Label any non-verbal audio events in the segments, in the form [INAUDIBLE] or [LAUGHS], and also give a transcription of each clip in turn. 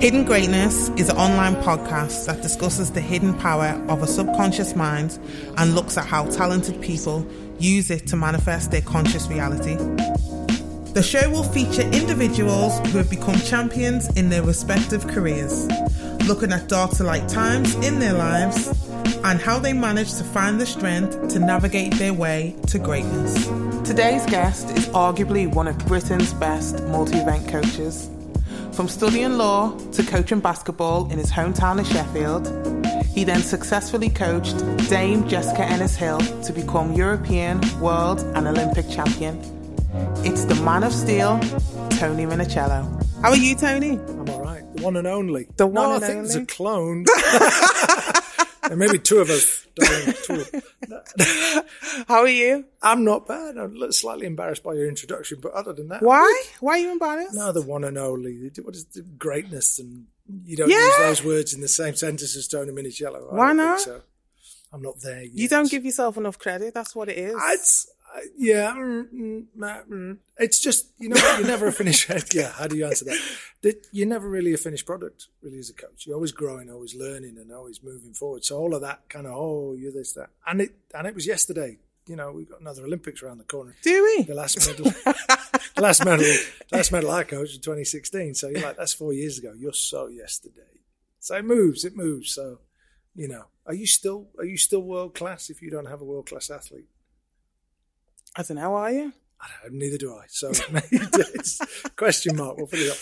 Hidden Greatness is an online podcast that discusses the hidden power of a subconscious mind and looks at how talented people use it to manifest their conscious reality. The show will feature individuals who have become champions in their respective careers, looking at dark to light times in their lives and how they manage to find the strength to navigate their way to greatness. Today's guest is arguably one of Britain's best multi event coaches. From studying law to coaching basketball in his hometown of Sheffield, he then successfully coached Dame Jessica Ennis Hill to become European, world, and Olympic champion. It's the man of steel, Tony Minichiello. How are you, Tony? I'm all right. The one and only. The one no, and I think only? there's a clone. [LAUGHS] and maybe two of us. [LAUGHS] [LAUGHS] How are you? I'm not bad. I'm slightly embarrassed by your introduction, but other than that, Why? Why are you embarrassed? no, the one and only. What is the greatness? And you don't Yeah. use those words in the same sentence as Tony Minichiello. I Why don't? So. I'm not there yet. You don't give yourself enough credit. That's what it is. I'd, s- I- yeah, mm, mm, it's just you know you're never [LAUGHS] a finished. yeah, how do you answer that? That you're never really a finished product, really, as a coach. You're always growing, always learning, and always moving forward. So all of that kind of oh, you're this that, and it and it was yesterday. You know, we've got another Olympics around the corner. Do we? The last medal, the last medal, last medal I coached in 2016. So you're like, that's four years ago. You're so yesterday. So it moves, it moves. So you know, are you still are you still world class if you don't have a world class athlete? I don't know, are you? I don't know, neither do I. So [LAUGHS] it's question mark. We'll put it up.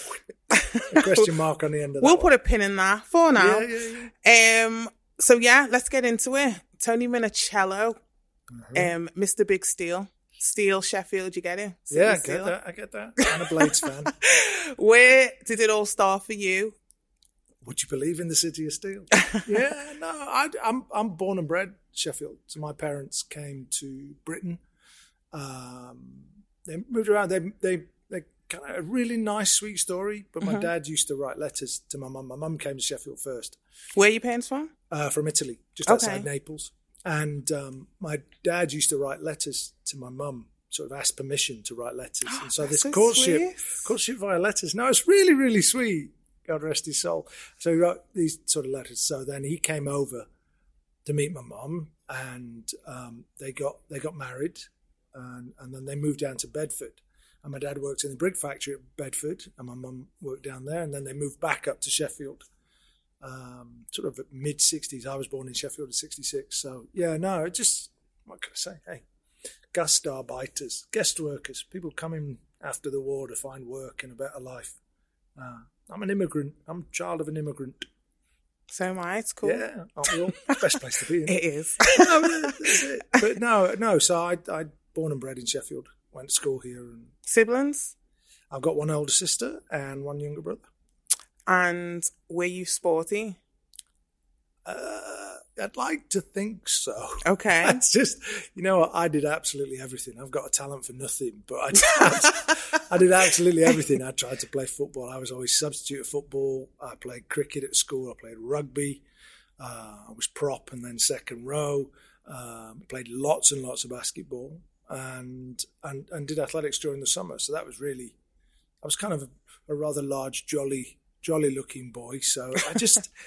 A question [LAUGHS] mark on the end of that. We'll one. put a pin in that for now. Yeah, yeah, Um. So yeah, let's get into it. Tony Minichiello, Mm-hmm. um, Mr. Big Steel, Steel Sheffield. You get it? City yeah. I Steel. get that. I get that. I'm a Blades fan. [LAUGHS] Where did it all start for you? Would you believe in the city of steel? yeah, no. I, I'm I'm born and bred Sheffield. So my parents came to Britain. Um, they moved around. They they they kind of a really nice, sweet story. But my Mm-hmm. dad used to write letters to my mum. My mum came to Sheffield first. Where are your parents from? uh, from Italy, just Okay. outside Naples. And um, my dad used to write letters to my mum, sort of ask permission to write letters. [GASPS] And so this so courtship, sweet. courtship via letters. No, it's really, really sweet. God rest his soul. So he wrote these sort of letters. So then he came over to meet my mum, and um, they got they got married, and, and then they moved down to Bedford. And my dad worked in the brick factory at Bedford, and my mum worked down there. And then they moved back up to Sheffield um, sort of mid 60s. I was born in Sheffield in 66. So, yeah, no, it just, what can I say? Hey, gastarbeiters, guest workers, people coming after the war to find work and a better life. Uh, I'm an immigrant. I'm a child of an immigrant. So am I. It's cool. Yeah, aren't we all? Best place to be in. [LAUGHS] It is. [LAUGHS] no, that's it. But no, no. So I, I born and bred in Sheffield. Went to school here, and Siblings, I've got one older sister and one younger brother. and were you sporty? Uh, I'd like to think so. Okay. [LAUGHS] It's just, you know, I did absolutely everything. I've got a talent for nothing, but I did, [LAUGHS] I did absolutely everything. I tried to play football. I was always substitute at football. I played cricket at school. I played rugby. Uh, I was prop and then second row. Um, played lots and lots of basketball and, and and did athletics during the summer. So that was really, I was kind of a, a rather large, jolly, jolly looking boy. So I just. [LAUGHS]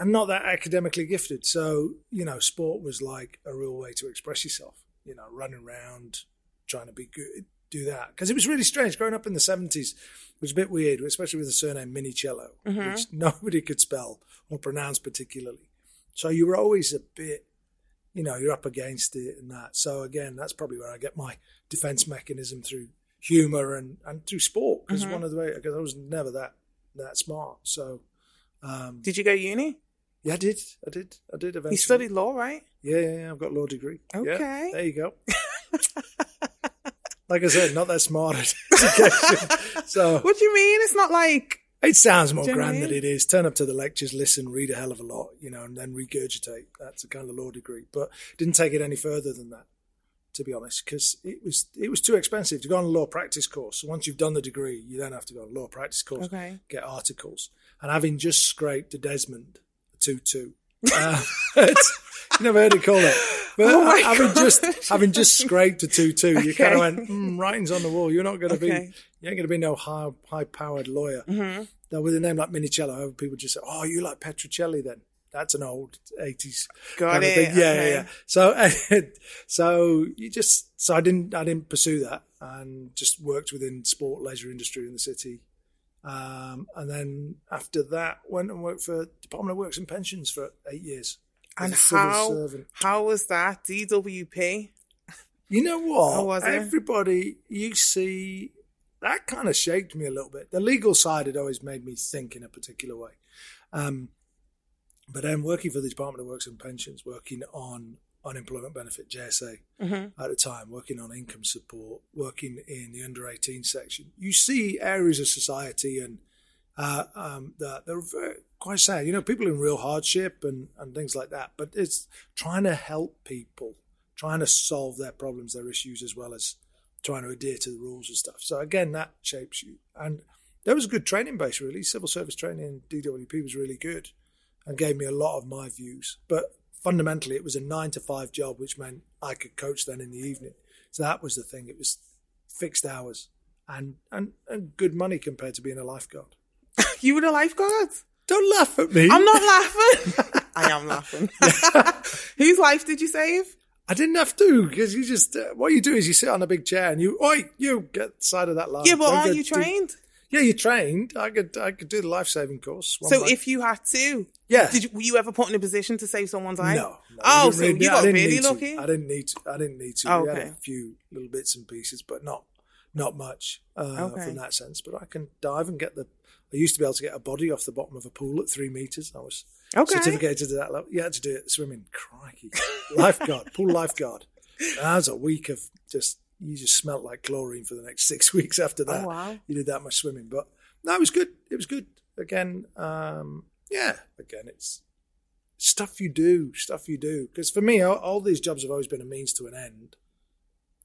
I'm not that academically gifted. So, you know, sport was like a real way to express yourself, you know, running around, trying to be good, do that. Because it was really strange. Growing up in the 70s it was a bit weird, especially with the surname Minichiello, mm-hmm. which [LAUGHS] nobody could spell or pronounce particularly. So you were always a bit, you know, you're up against it and that. So again, that's probably where I get my defense mechanism through humor and, and through sport. Because one of the way, because I was never that, that smart. So, um, Did you go uni? yeah, I did. I did. I did eventually. You studied law, right? Yeah, yeah, yeah. I've got a law degree. Yeah, Okay. there you go. like I said, not that smart education. [LAUGHS] so [LAUGHS] What do you mean? It's not like it sounds more Do you know what I grand than it is. Turn up to the lectures, listen, read a hell of a lot, you know, and then regurgitate. That's a kind of law degree. But didn't take it any further than that, to be honest, because it was it was too expensive to go on a law practice course. So once you've done the degree, you then have to go on a law practice course, Okay. get articles. And having just scraped a Desmond, two two, [LAUGHS] Uh, [LAUGHS] [LAUGHS] never heard it called that. But Oh having just [LAUGHS] having just scraped a two two, you kind of went mm, writings on the wall. You're not going to Okay. Mm-hmm. be you ain't going to be no high high powered lawyer. Now with a name like Minichiello, people just say, "Oh, you like Petrocelli?" Then that's an old eighties Got kind of it, thing. Yeah, okay. yeah, yeah. So, [LAUGHS] so you just so I didn't I didn't pursue that and just worked within sport leisure industry in the city. Um, and then after that, went and worked for Department of Works and Pensions for eight years. And how servant. how was that DWP? You know what? How was it? Everybody you see that kind of shaped me a little bit. The legal side had always made me think in a particular way. Um, but then working for the Department of Works and Pensions, working on unemployment benefit JSA Mm-hmm. at the time, working on income support, working in the under 18 section, you see areas of society and uh, um, that they're very, quite sad. You know, people in real hardship and, and things like that. But it's trying to help people, trying to solve their problems, their issues, as well as trying to adhere to the rules and stuff. So again, that shapes you. And there was a good training base, really. Civil service training in DWP was really good and gave me a lot of my views. But fundamentally, it was a nine to five job, which meant I could coach then in the evening. So that was the thing. It was fixed hours and, and, and good money compared to being a lifeguard. [LAUGHS] You were a lifeguard? Don't laugh at me. I'm not laughing. [LAUGHS] I am laughing. [LAUGHS] Whose life did you save? I didn't have to because you just uh, what you do is you sit on a big chair and you, oi, you get the side of that line. Yeah, but aren't you do- trained? yeah, you're trained. I could, I could do the life saving course. So night. if you had to, Yeah. did you, were you ever put in a position to save someone's life? no, no, oh, so didn't you got really need to. lucky. I didn't need to. I didn't need to. Oh, We had okay. a few little bits and pieces, but not not much uh, Okay. from that sense. But I can dive and get the. I used to be able to get a body off the bottom of a pool at three meters. I was Okay. certificated to that level. You had to do it swimming. Crikey, lifeguard, [LAUGHS] pool lifeguard. That was a week of just you just smelt like chlorine for the next six [LAUGHS] weeks after that. Oh, wow. You did that much swimming, but no, it was good. It was good. Again, um, yeah. Again, it's stuff you do, stuff you do. Because for me, all, all these jobs have always been a means to an end.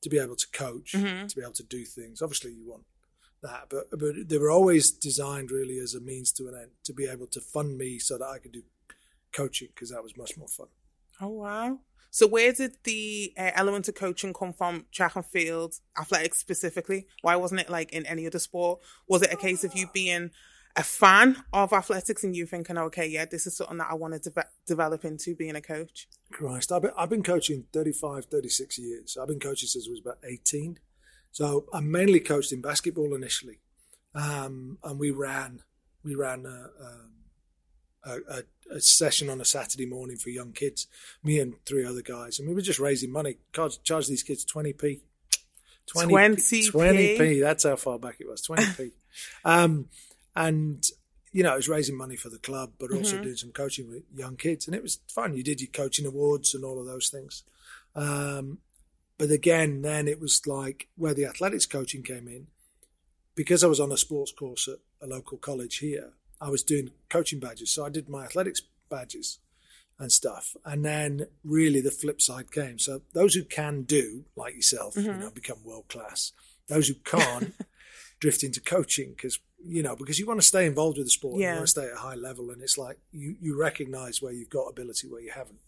To be able to coach, Mm-hmm. to be able to do things. Obviously, you want that, but but they were always designed really as a means to an end to be able to fund me so that I could do coaching because that was much more fun. Oh wow! So where did the uh, element of coaching come from? Track and field, athletics specifically. Why wasn't it like in any other sport? Was it a case of you being a fan of athletics and you thinking, okay, yeah, this is something that I want to deve- develop into being a coach? Christ, I've been, I've been coaching 35, 36 years. I've been coaching since I was about 18. So I mainly coached in basketball initially. Um, and we ran, we ran a, a, a, a session on a Saturday morning for young kids, me and three other guys. And we were just raising money, charge, charge these kids 20p. 20p? 20p. That's how far back it was, 20p. [LAUGHS] um, and you know, it was raising money for the club, but also doing some coaching with young kids, and it was fun. You did your coaching awards and all of those things. Um, but again, then it was like where the athletics coaching came in, because I was on a sports course at a local college here. I was doing coaching badges, so I did my athletics badges and stuff. And then really the flip side came. So those who can do, like yourself, you mm-hmm. know, become world class. Those who can't [LAUGHS] drift into coaching because you know because you want to stay involved with the sport, Yeah. you want to stay at a high level, and it's like you you recognise where you've got ability, where you haven't.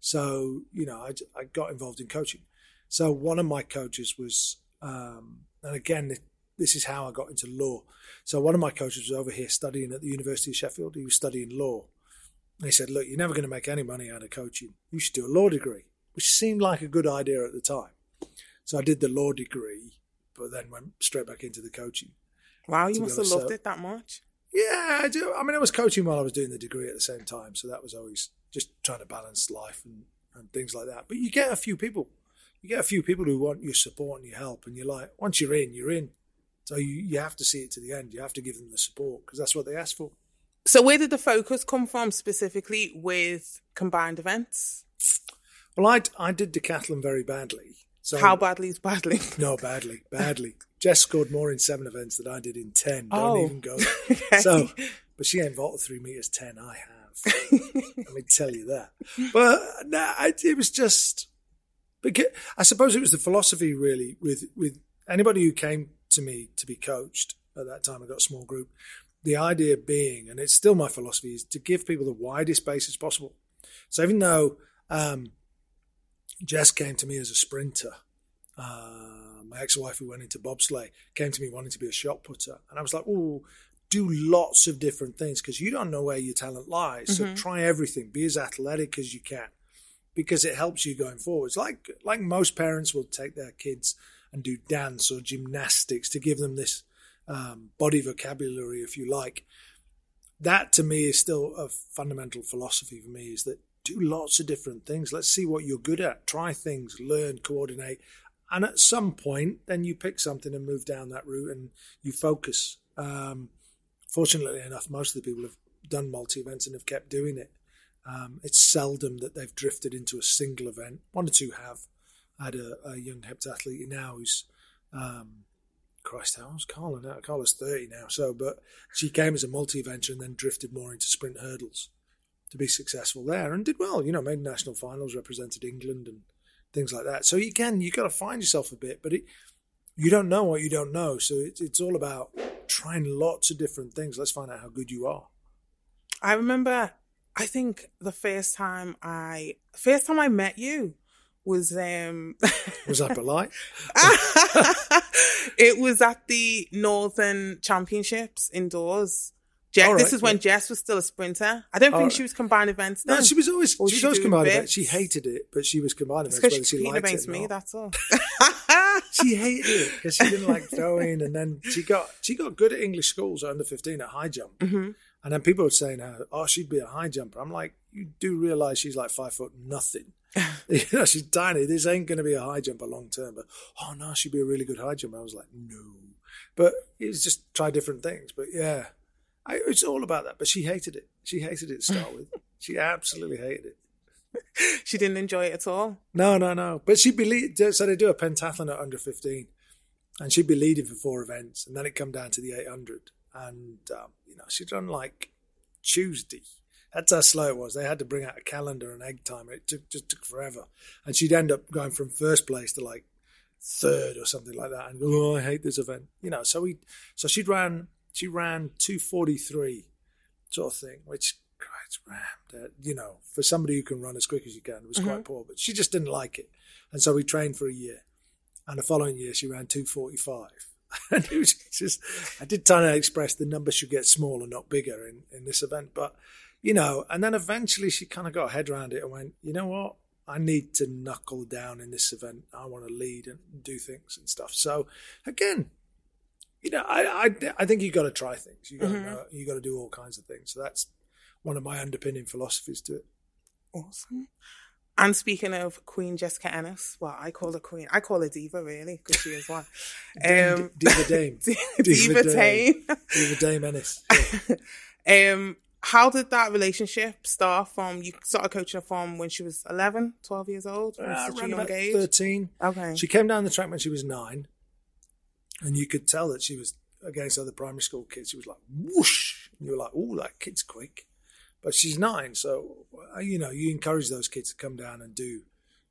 So you know, I, I got involved in coaching. So one of my coaches was, um, and again, this is how I got into law. So one of my coaches was over here studying at the University of Sheffield. He was studying law. And he said, "Look, you're never going to make any money out of coaching. You should do a law degree," which seemed like a good idea at the time. So I did the law degree, but then went straight back into the coaching. Wow, you must have loved so- it that much. Yeah, I do. I mean, I was coaching while I was doing the degree at the same time, so that was always just trying to balance life and, and things like that. But you get a few people, you get a few people who want your support and your help, and you're like, once you're in, you're in. So you, you have to see it to the end. You have to give them the support because that's what they ask for. So where did the focus come from specifically with combined events? Well, I, I did decathlon very badly. So How badly is badly? [LAUGHS] No, badly, badly. Jess scored more in seven events than I did in ten. Don't Oh. even go. [LAUGHS] Okay. So, but she ain't vaulted three meters ten. I have. [LAUGHS] Let me tell you that. But no, I, it was just. Because, I suppose it was the philosophy really with with anybody who came to me to be coached at that time. I got a small group. The idea being, and it's still my philosophy, is to give people the widest basis possible. So even though um, Jess came to me as a sprinter, uh, my ex-wife who went into bobsleigh came to me wanting to be a shot putter, and I was like, "Oh, do lots of different things because you don't know where your talent lies. Mm-hmm. So try everything. Be as athletic as you can." Because it helps you going forwards. Like like most parents will take their kids and do dance or gymnastics to give them this um, body vocabulary, if you like. That to me is still a fundamental philosophy for me is that do lots of different things. Let's see what you're good at. Try things, learn, coordinate. And at some point, then you pick something and move down that route and you focus. Um, fortunately enough, most of the people have done multi events and have kept doing it. Um, it's seldom that they've drifted into a single event. One or two have. I had a, a young heptathlete now who's, um, Christ, how old's Carla now? Carla's 30 now. So, but she came as a multi eventer and then drifted more into sprint hurdles to be successful there and did well. You know, made national finals, represented England and things like that. So again, you've got to find yourself a bit, but it, you don't know what you don't know. So it, it's all about trying lots of different things. Let's find out how good you are. I remember I think the first time I first time I met you was um [LAUGHS] was that polite? [LAUGHS] it was at the Northern Championships indoors. Jess, right, this is when Jess was still a sprinter. I don't think she was combined events. Then. No, she was always she was always combined events. She hated it, but she was combined events. Because she, she liked against me. That's all. [LAUGHS] she hated it because she didn't like throwing, and then she got she got good at English schools under fifteen at high jump. Mm-hmm. And then people were saying, "Oh, she'd be a high jumper." I'm like, you do realize she's like five foot nothing. [LAUGHS] you know, she's tiny. This ain't going to be a high jumper long term. But oh no, she'd be a really good high jumper. I was like, no. But it's just try different things. But yeah, I, it's all about that. But she hated it. She hated it to start with. [LAUGHS] She absolutely hated it. she didn't enjoy it at all. No, no, no. But she'd be lead, so they do a pentathlon at under fifteen, and she'd be leading for four events, and then it come down to the eight hundred and um, you know she'd done like Tuesday. That's how slow it was. They had to bring out a calendar and egg timer. It took just took forever, and she'd end up going from first place to like third or something like that. And oh, I hate this event, you know. So we, so she ran, she ran two forty three, sort of thing, which Christ rammed. Uh, you know, for somebody who can run as quick as you can, it was mm-hmm. quite poor. But she just didn't like it, and so we trained for a year. And the following year, she ran two forty five and it was just, I did try to express the number should get smaller, not bigger in, in this event. But, you know, and then eventually she kind of got her head around it and went, you know what? I need to knuckle down in this event. I want to lead and do things and stuff. So again, you know, I I, I think you got to try things. You got to mm-hmm. you got to do all kinds of things. So that's one of my underpinning philosophies to it. Awesome. And speaking of Queen Jessica Ennis, well, I call her Queen. I call her Diva, really, because she is one. [LAUGHS] Um, Diva Dame. [LAUGHS] Diva, Diva Dame. Diva Dame Ennis. Yeah. [LAUGHS] um, how did that relationship start from, you started coaching her from when she was 11, 12 years old? Uh, such a young age? 13. Okay. She came down the track when she was nine, and you could tell that she was against other primary school kids. She was like, whoosh. And you were like, oh, that kid's quick but she's nine, so uh, you know you encourage those kids to come down and do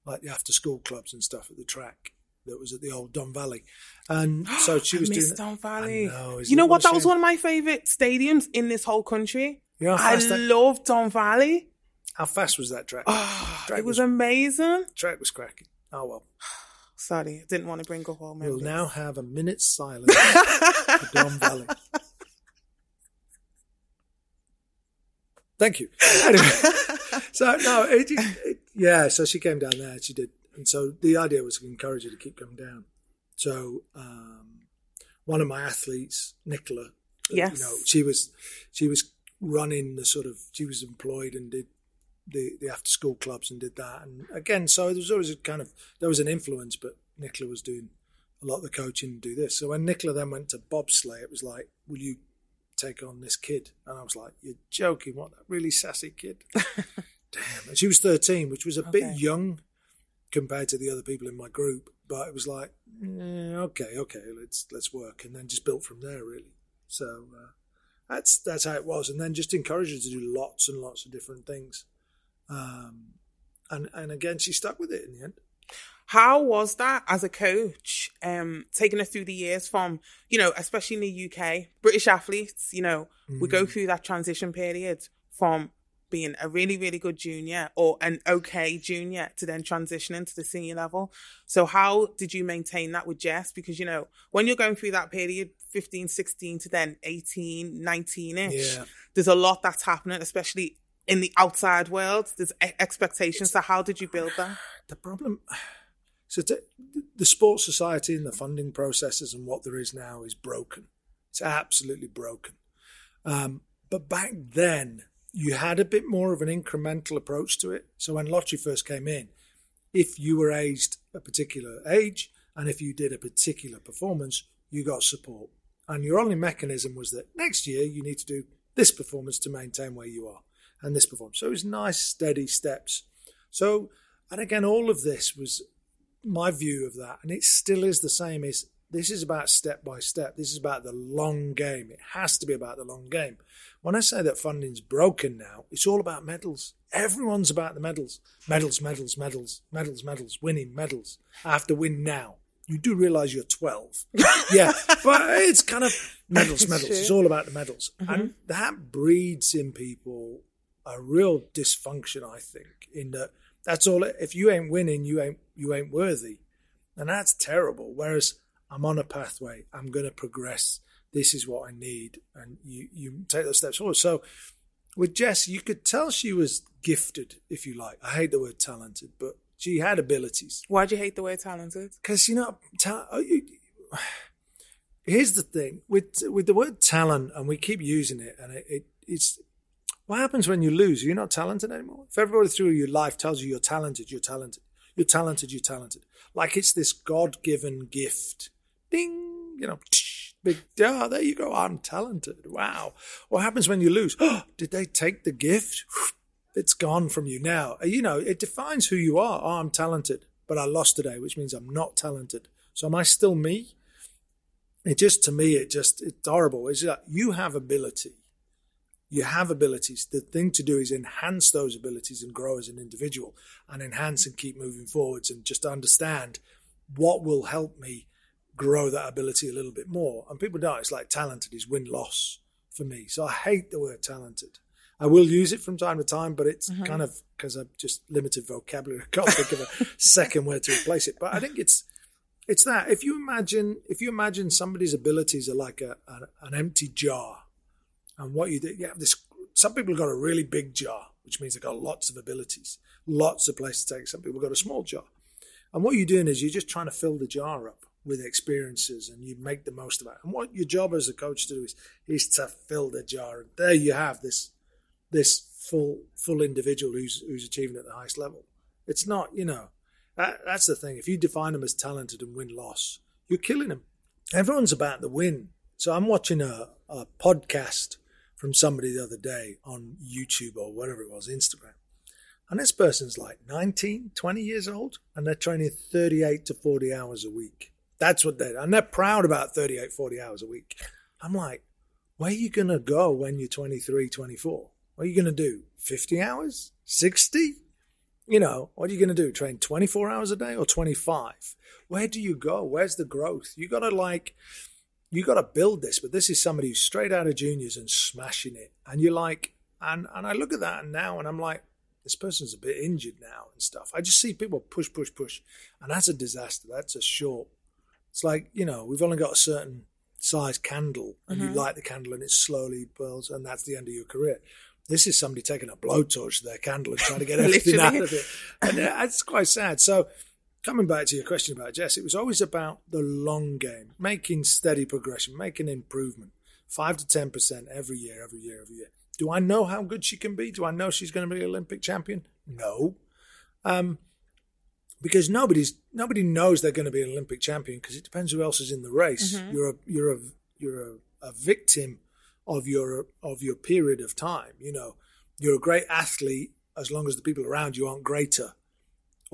like the after school clubs and stuff at the track that was at the old Don Valley, and so [GASPS] she was doing Don Valley. Know, you know what? That was one of my favorite stadiums in this whole country. You know I that, love Don Valley. How fast was that track? Oh, track it was, was, amazing. Track was cracking. Oh well. [SIGHS] Sorry, I didn't want to bring up all memories. We'll now have a minute's silence for Don Valley. [LAUGHS] Thank you. [LAUGHS] Anyway, so no, it, it, yeah. So she came down there. She did, and so the idea was to encourage her to keep coming down. So um, one of my athletes, Nicola, yes, you know, she was she was running the sort of she was employed and did the the after school clubs and did that. And again, so there was always a kind of there was an influence, but Nicola was doing a lot of the coaching and do this. So when Nicola then went to bobsleigh, it was like, will you take on this kid. And I was like, you're joking. What, that really sassy kid? [LAUGHS] Damn. And she was 13, which was a okay. bit young compared to the other people in my group. But it was like, eh, okay, okay, let's let's work, and then just built from there really. So uh, that's that's how it was, and then just encouraged her to do lots and lots of different things. Um, and and again, she stuck with it in the end. How was that as a coach, um, taking us through the years from, you know, especially in the UK, British athletes, you know, mm. we go mm. through that transition period from being a really, really good junior or an okay junior to then transition into the senior level. So how did you maintain that with Jess? Because, you know, when you're going through that period, 15, 16 to then 18, 19 ish, Yeah. there's a lot that's happening, especially in the outside world. There's expectations. So how did you build that? the problem so to, the sports society and the funding processes and what there is now is broken. It's absolutely broken. Um, but back then you had a bit more of an incremental approach to it. So when lottery first came in if you were aged a particular age and if you did a particular performance you got support. And your only mechanism was that next year you need to do this performance to maintain where you are and this performance. So it was nice steady steps. So and again, all of this was my view of that, and it still is the same. Is this is about step by step. This is about the long game. It has to be about the long game. When I say that funding's broken now, it's all about medals. Everyone's about the medals. Medals, medals, medals, medals, medals, winning medals. I have to win now. You do realize you're 12. [LAUGHS] yeah, but it's kind of medals, medals. It's all about the medals. And mm-hmm. that breeds in people a real dysfunction, I think, in that that's all. If you ain't winning, you ain't you ain't worthy, and that's terrible. Whereas I'm on a pathway. I'm going to progress. This is what I need, and you you take those steps forward. So with Jess, you could tell she was gifted, if you like. I hate the word talented, but she had abilities. Why do you hate the word talented? Because you know, ta- oh, you- [SIGHS] here's the thing with with the word talent, and we keep using it, and it, it it's what happens when you lose? You're not talented anymore. If everybody through your life tells you you're talented, you're talented, you're talented, you're talented, like it's this God given gift. Ding, you know, [LAUGHS] big. Ah, there you go. I'm talented. Wow. What happens when you lose? Oh, [GASPS] did they take the gift? [SIGHS] It's gone from you now. You know, it defines who you are. Oh, I'm talented, but I lost today, which means I'm not talented. So am I still me? It just to me, it just it's horrible. It's like you have ability you have abilities. The thing to do is enhance those abilities and grow as an individual and enhance and keep moving forwards and just understand what will help me grow that ability a little bit more. And people know it's like talented is win loss for me. So I hate the word talented. I will use it from time to time, but it's mm-hmm. kind of because I've just limited vocabulary. [LAUGHS] I can't think of a second word to replace it. But I think it's it's that if you imagine if you imagine somebody's abilities are like a, a an empty jar and what you do, you have this. Some people have got a really big jar, which means they've got lots of abilities, lots of places to take. Some people have got a small jar, and what you're doing is you're just trying to fill the jar up with experiences, and you make the most of it. And what your job as a coach to do is is to fill the jar, and there you have this this full full individual who's who's achieving at the highest level. It's not, you know, that, that's the thing. If you define them as talented and win loss, you're killing them. Everyone's about the win. So I'm watching a, a podcast from somebody the other day on YouTube or whatever it was, Instagram. And this person's like 19, 20 years old, and they're training 38 to 40 hours a week. That's what they're, and they're proud about 38, 40 hours a week. I'm like, where are you going to go when you're 23, 24? What are you going to do? 50 hours? 60? You know, what are you going to do? Train 24 hours a day or 25? Where do you go? Where's the growth? You got to like, you got to build this, but this is somebody who's straight out of juniors and smashing it. And you're like, and, and I look at that now and I'm like, this person's a bit injured now and stuff. I just see people push, push, push. And that's a disaster. That's a short. It's like, you know, we've only got a certain size candle and you mm-hmm. light the candle and it slowly burns and that's the end of your career. This is somebody taking a blowtorch to their candle and trying to get [LAUGHS] everything out of it. And it's quite sad. So coming back to your question about Jess, it was always about the long game, making steady progression, making improvement, five to ten percent every year, every year, every year. Do I know how good she can be? Do I know she's going to be an Olympic champion? No, um, because nobody's nobody knows they're going to be an Olympic champion because it depends who else is in the race. You're a you're a you're a, a victim of your of your period of time. You know, you're a great athlete as long as the people around you aren't greater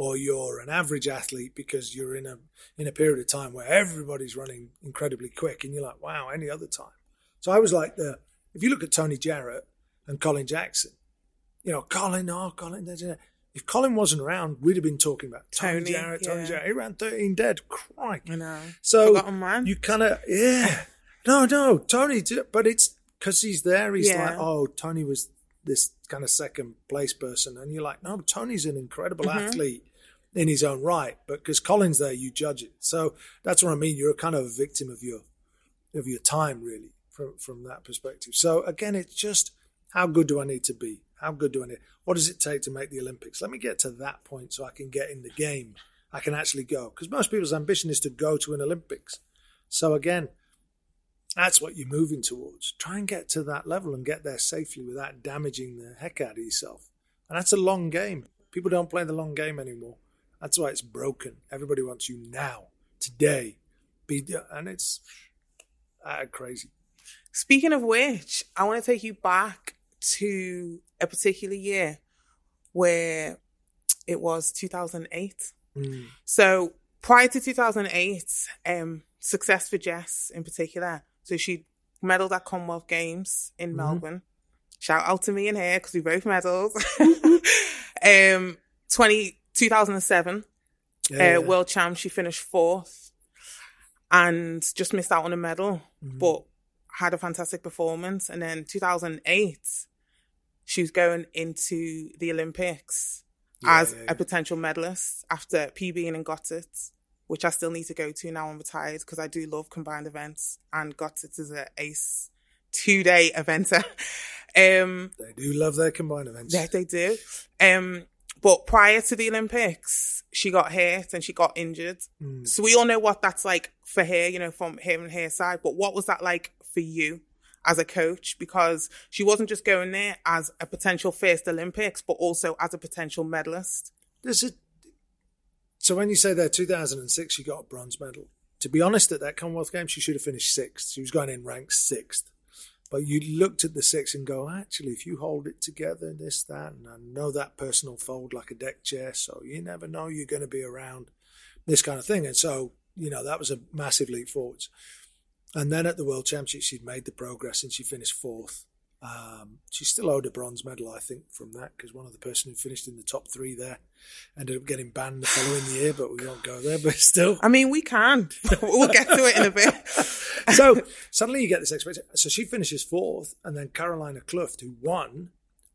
or you're an average athlete because you're in a in a period of time where everybody's running incredibly quick and you're like wow any other time? So i was like the if you look at tony jarrett and colin jackson you know colin oh colin da, da, da. if colin wasn't around we'd have been talking about tony, Tony, jarrett tony jarrett. He ran 13 dead. Crike I know. so you kind of yeah. No no tony but it's because he's there he's Yeah. like oh tony was this kind of second place person, and you're like, no, Tony's an incredible mm-hmm. athlete in his own right, but because Colin's there, you judge it. So that's what I mean. You're a kind of a victim of your of your time, really, from from that perspective. So again, it's just how good do I need to be? How good do I need? What does it take to make the Olympics? Let me get to that point so I can get in the game. I can actually go because most people's ambition is to go to an Olympics. So again, that's what you're moving towards. Try and get to that level and get there safely without damaging the heck out of yourself. And that's a long game. People don't play the long game anymore. That's why it's broken. Everybody wants you now, today. Be and it's uh, crazy. Speaking of which, I want to take you back to a particular year where it was 2008. Mm. So prior to 2008, um, success for Jess in particular. So she medaled at Commonwealth Games in Mhm. Melbourne. Shout out to me and her because we both medaled. [LAUGHS] [LAUGHS] um, 20, 2007, Yeah, uh, yeah. World Champ, she finished fourth and just missed out on a medal, Mhm. but had a fantastic performance. And then 2008, she was going into the Olympics Yeah, as a potential medalist after PBing and got it, which I still need to go to now I'm retired because I do love combined events and got it as a ace two day eventer. [LAUGHS] um, They do love their combined events. yeah, they do. Um, but prior to the Olympics, she got hurt and she got injured. Mm. So we all know what that's like for her, you know, from her and her side. But what was that like for you as a coach? Because she wasn't just going there as a potential first Olympics, but also as a potential medalist. There's a so when you say there 2006 she got a bronze medal to be honest at that commonwealth games she should have finished sixth she was going in ranked sixth but you looked at the six and go actually if you hold it together this that and i know that person will fold like a deck chair so you never know you're going to be around this kind of thing. And so you know that was a massive leap forwards. And then at the world championships she'd made the progress and she finished fourth um, she still owed a bronze medal, I think, from that because one of the person who finished in the top three there ended up getting banned the following year. But we won't go there. But still, I mean, we can. [LAUGHS] we'll get to it in a bit. [LAUGHS] so suddenly you get this expectation. So she finishes fourth, and then Carolina Kluft, who won,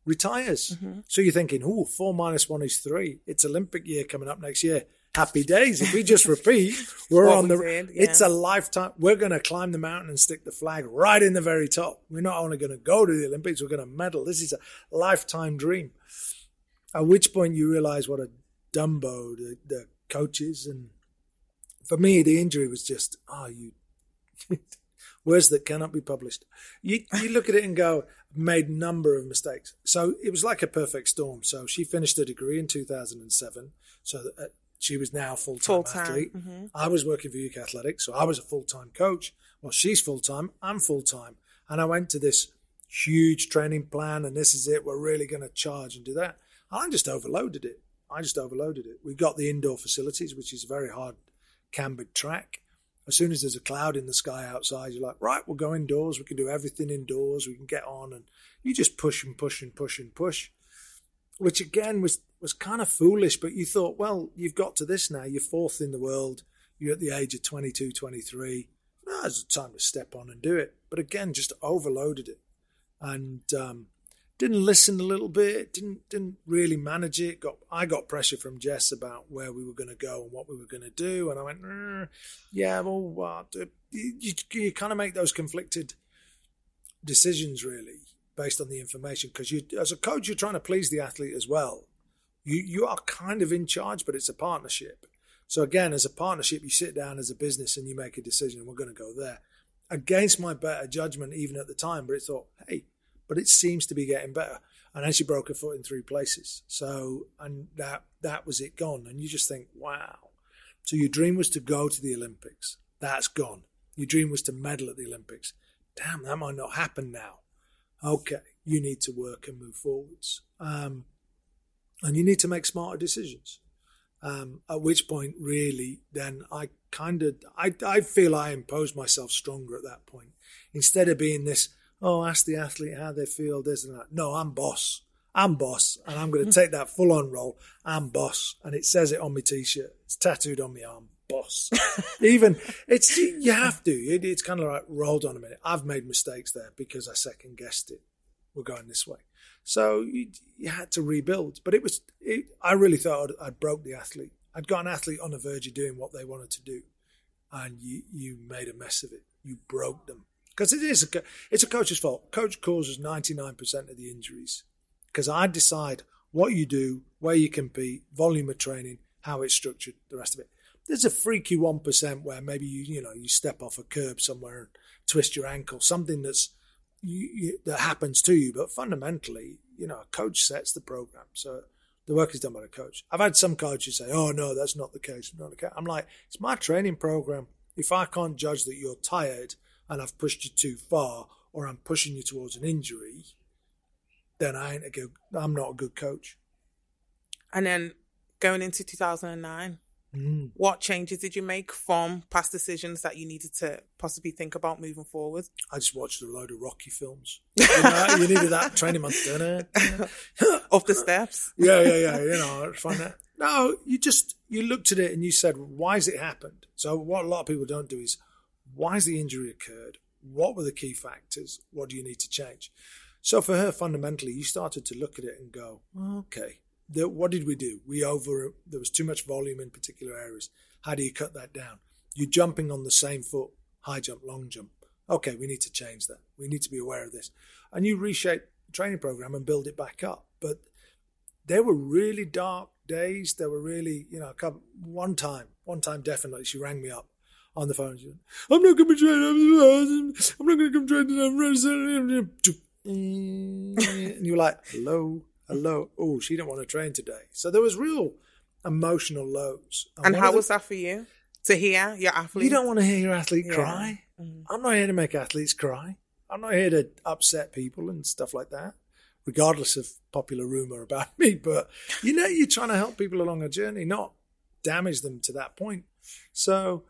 retires. So you're thinking, oh, four minus one is three. It's Olympic year coming up next year. Happy days! If we just repeat, we're on the. did, It's a lifetime. We're going to climb the mountain and stick the flag right in the very top. We're not only going to go to the Olympics, we're going to medal. This is a lifetime dream. At which point you realize what a dumbo the, the coach is, and for me, the injury was just, oh, you [LAUGHS] words that cannot be published. You you look at it and go, made number of mistakes. So it was like a perfect storm. So she finished her degree in 2007. So that, uh, she was now full time athlete. mhm. I was working for UK Athletics, so I was a full time coach. Well, she's full time. I'm full time, and I went to this huge training plan, and this is it. We're really going to charge and do that. I just overloaded it. I just overloaded it. We got the indoor facilities, which is a very hard cambered track. As soon as there's a cloud in the sky outside, you're like, right, we'll go indoors. We can do everything indoors. We can get on, and you just push and push and push and push. Which again was was kind of foolish, but you thought, well, you've got to this now. You're fourth in the world. You're at the age of 22, 23. Now it's time to step on and do it. But again, just overloaded it and um, didn't listen a little bit. Didn't didn't really manage it. Got I got pressure from Jess about where we were going to go and what we were going to do, and I went, "Mm, yeah, well, what? You, you, you kind of make those conflicted decisions really based on the information because you as a coach you're trying to please the athlete as well you you are kind of in charge but it's a partnership. So again as a partnership you sit down as a business and you make a decision and we're going to go there. Against my better judgment even at the time but it thought hey but it seems to be getting better. And then she broke her foot in three places. So and that that was it gone. And you just think wow. So your dream was to go to the olympics. That's gone. Your dream was to medal at the olympics. Damn that might not happen now. Okay, you need to work and move forwards. Um, and you need to make smarter decisions. Um, at which point, really, then I kind of, I, I feel I impose myself stronger at that point. Instead of being this, oh, ask the athlete how they feel, this and that. No, I'm boss. I'm boss. And I'm going to take that full on role. I'm boss. And it says it on my t shirt. It's tattooed on my arm. Boss. [LAUGHS] Even it's you have to. It, it's kind of like rolled on a minute. I've made mistakes there because I second guessed it. We're going this way. So you, you had to rebuild. But it was, it, I really thought I'd, I'd broke the athlete. I'd got an athlete on the verge of doing what they wanted to do, and you you made a mess of it. You broke them because it is a it's a coach's fault. Coach causes ninety nine percent of the injuries because I decide what you do, where you compete, volume of training, how it's structured, the rest of it. There's a freaky one percent where maybe you you know you step off a curb somewhere and twist your ankle, something that's you, you, that happens to you. But fundamentally, you know, a coach sets the program, so the work is done by the coach. I've had some coaches say, "Oh no, that's not the case." Not the case. I'm like, it's my training program. If I can't judge that you're tired and I've pushed you too far, or I'm pushing you towards an injury, then I ain't a good. I'm not a good coach. And then going into 2009, mm. what changes did you make from past decisions that you needed to possibly think about moving forward? I just watched a load of Rocky films. [LAUGHS] You, know, you needed that training month, didn't it? [LAUGHS] Off the steps. [LAUGHS] yeah, yeah, yeah. You know, find that. No, you just you looked at it and you said, "Why has it happened?" So what a lot of people don't do is, "Why has the injury occurred? What were the key factors? What do you need to change?" So for her, fundamentally, you started to look at it and go, "Okay, the, what did we do? We over there was too much volume in particular areas. How do you cut that down? You're jumping on the same foot, high jump, long jump. Okay, we need to change that. We need to be aware of this, and you reshape the training program and build it back up. But there were really dark days. There were really, you know, couple, one time, one time definitely, she rang me up on the phone. She went, I'm not going to train. I'm not going to come train. And [LAUGHS] you're like, hello, hello. Oh, she didn't want to train today. So there was real emotional lows. And, and how the, was that for you to hear your athlete? You don't want to hear your athlete yeah. cry. Mm-hmm. I'm not here to make athletes cry. I'm not here to upset people and stuff like that, regardless of popular rumor about [LAUGHS] me. But you know, you're trying to help people along a journey, not damage them to that point. So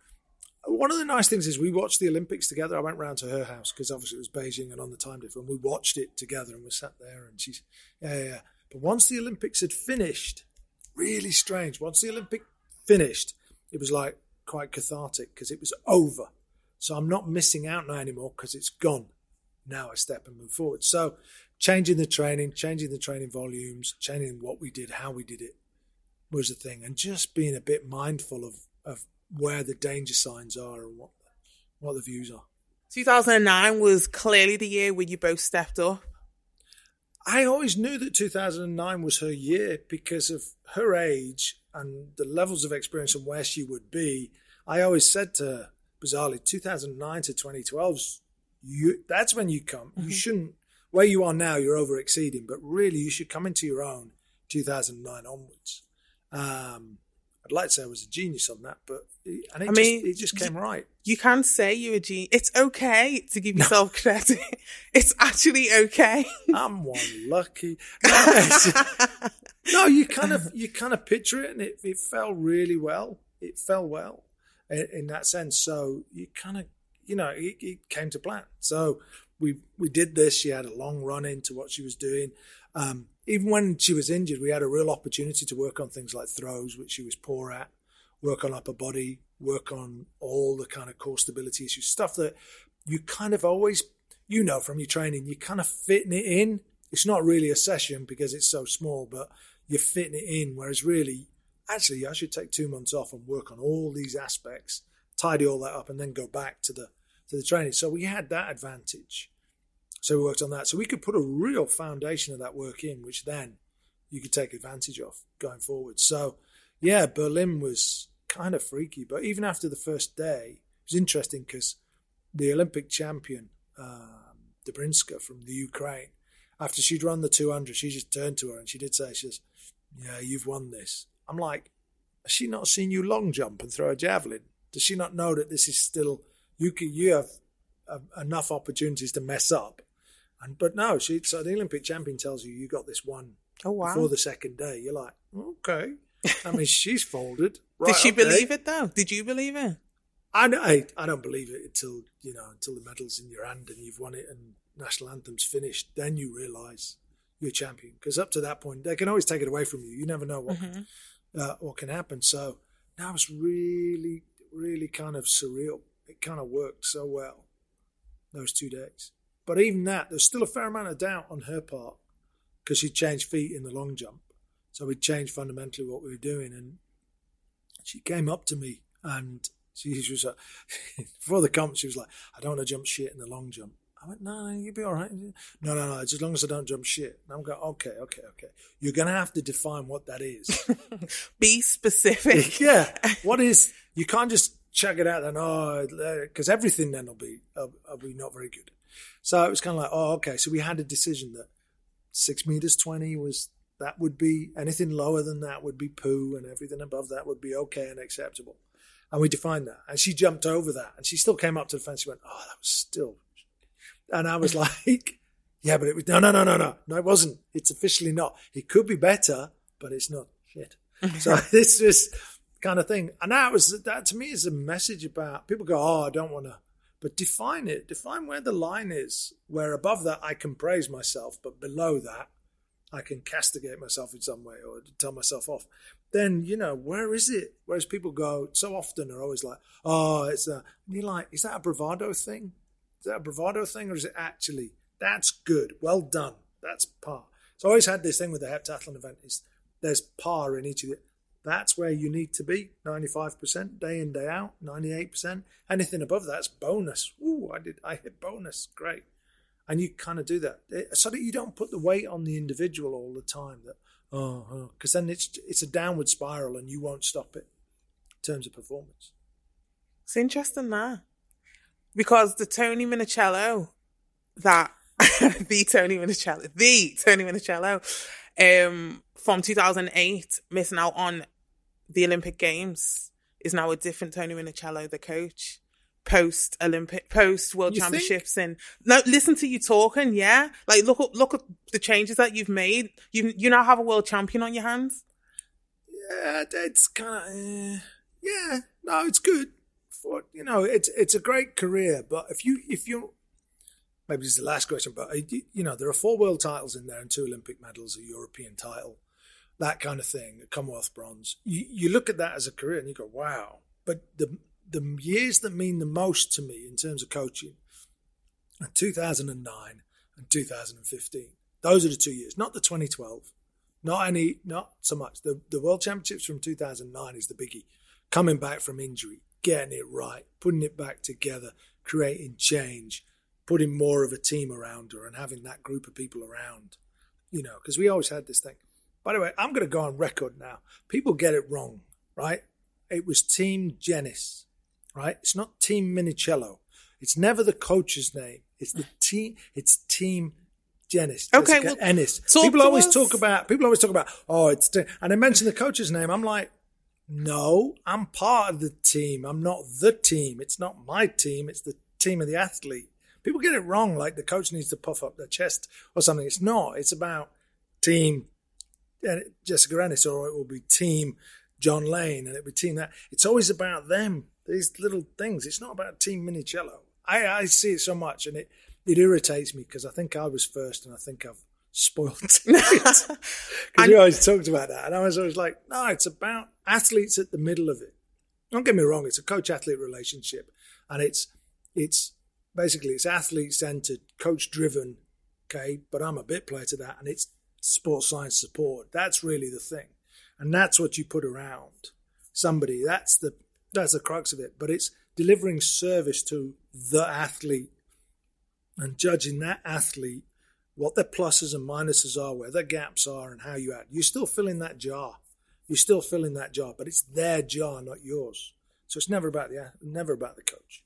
one of the nice things is we watched the Olympics together. I went round to her house because obviously it was Beijing and on the time difference. We watched it together and we sat there and she's, yeah, yeah. But once the Olympics had finished, really strange. Once the Olympic finished, it was like quite cathartic because it was over. So I'm not missing out now anymore because it's gone. Now I step and move forward. So changing the training, changing the training volumes, changing what we did, how we did it was a thing. And just being a bit mindful of, of where the danger signs are and what what the views are. 2009 was clearly the year when you both stepped up. I always knew that 2009 was her year because of her age and the levels of experience and where she would be. I always said to her, bizarrely, 2009 to 2012, you, that's when you come. Mm-hmm. You shouldn't, where you are now, you're over exceeding, but really you should come into your own 2009 onwards. Um, I'd like to say I was a genius on that, but and it I mean, just, it just came right. You can say you're a genius. It's okay to give yourself no. credit. [LAUGHS] It's actually okay. I'm one lucky. No, [LAUGHS] no, you kind of you kind of picture it, and it, it fell really well. It fell well in, in that sense. So you kind of you know it, it, came to plan. So we we did this. She had a long run into what she was doing. Um, even when she was injured, we had a real opportunity to work on things like throws, which she was poor at, work on upper body, work on all the kind of core stability issues, stuff that you kind of always, you know, from your training, you're kind of fitting it in. It's not really a session because it's so small, but you're fitting it in. Whereas really, actually, I should take two months off and work on all these aspects, tidy all that up, and then go back to the to the training. So we had that advantage. So we worked on that. So we could put a real foundation of that work in, which then you could take advantage of going forward. So yeah, Berlin was kind of freaky. But even after the first day, it was interesting because the Olympic champion, um, Dobrynska from the Ukraine, after she'd run the 200, she just turned to her and she did say, she says, yeah, you've won this. I'm like, has she not seen you long jump and throw a javelin? Does she not know that this is still, you, can, you have uh, enough opportunities to mess up and but no, she so the Olympic champion tells you you got this one oh, wow. before the second day. You're like, okay. I mean, [LAUGHS] she's folded. Right, Did she believe it though? Did you believe it? I, I I don't believe it until you know until the medal's in your hand and you've won it and national anthem's finished. Then you realise you're champion because up to that point they can always take it away from you. You never know what mm-hmm. uh, what can happen. So that was really really kind of surreal. It kind of worked so well those two days. But even that, there's still a fair amount of doubt on her part because she changed feet in the long jump. So we changed fundamentally what we were doing. And she came up to me and she [LAUGHS] was uh, like, [LAUGHS] before the comp, she was like, I don't want to jump shit in the long jump. I went, no, no, you'll be all right. No, no, no, as long as I don't jump shit. And I'm going, okay, okay, okay. You're going to have to define what that is. [LAUGHS] Be specific. yeah. What is, you can't just check it out and, oh, because everything then will be, will, will be not very good. So it was kind of like, oh, okay. So we had a decision that six meters 20 was, that would be, anything lower than that would be poo and everything above that would be okay and acceptable. And we defined that. And she jumped over that and she still came up to the fence. She went, oh, that was still and I was [LAUGHS] like, yeah, but it was, no, no, no, no, no. No, it wasn't. It's officially not. It could be better, but it's not. Shit. [LAUGHS] so [LAUGHS] this is kind of thing. And that was, that to me is a message about people go, oh, I don't want to, but define it. Define where the line is, where above that I can praise myself, but below that I can castigate myself in some way or tell myself off. Then, you know, where is it? Whereas people go so often are always like, oh, it's a, you're like, is that a bravado thing? Is that a bravado thing or is it actually that's good? Well done. That's par. So I always had this thing with the heptathlon event is there's par in each of it. That's where you need to be, 95% day in, day out, 98%. Anything above that's bonus. Ooh, I did I hit bonus. Great. And you kind of do that eh, so that you don't put the weight on the individual all the time that oh because oh. then it's it's a downward spiral and you won't stop it in terms of performance. It's interesting that because the Tony Minichiello that [LAUGHS] the Tony Minichiello, the Tony Minichiello, um, from 2008, missing out on the Olympic Games, is now a different Tony Minichiello, the coach. Post Olympic, post World you Championships, think? and now listen to you talking. Yeah, like look at look at the changes that you've made. You you now have a world champion on your hands. Yeah, it's kind of uh, yeah. No, it's good for you know it's it's a great career, but if you if you maybe this is the last question, but uh, you know there are four world titles in there and two Olympic medals, a European title, that kind of thing, Commonwealth bronze. You you look at that as a career and you go wow, but the the years that mean the most to me in terms of coaching are 2009 and 2015. Those are the two years, not the 2012. Not any, not so much. The the World Championships from 2009 is the biggie. Coming back from injury, getting it right, putting it back together, creating change, putting more of a team around her and having that group of people around, you know, because we always had this thing. By the way, I'm going to go on record now. People get it wrong, right? It was Team Jennis, right? It's not Team Minichiello. It's never the coach's name. It's the team. It's Team Jennis. Okay, well, Ennis. People always us. talk about. People always talk about. Oh, it's and they mention the coach's name. I'm like, no, I'm part of the team. I'm not the team. It's not my team. It's the team of the athlete. People get it wrong, like the coach needs to puff up their chest or something. It's not. It's about team Jessica Ennis, or it will be team John Lane, and it'll be team that. It's always about them. These little things. It's not about team Minichiello. I, I see it so much, and it it irritates me because I think I was first, and I think I've spoiled it. [LAUGHS] because we always talked about that, and I was always like, no, it's about athletes at the middle of it. Don't get me wrong; it's a coach-athlete relationship, and it's it's basically it's athlete-centered, coach-driven. Okay, but I'm a bit player to that, and it's sports science support. That's really the thing, and that's what you put around somebody. That's the that's the crux of it. But it's delivering service to the athlete and judging that athlete what their pluses and minuses are, where their gaps are, and how you act. You're still filling that jar. You're still filling that jar, but it's their jar, not yours. So it's never about the never about the coach.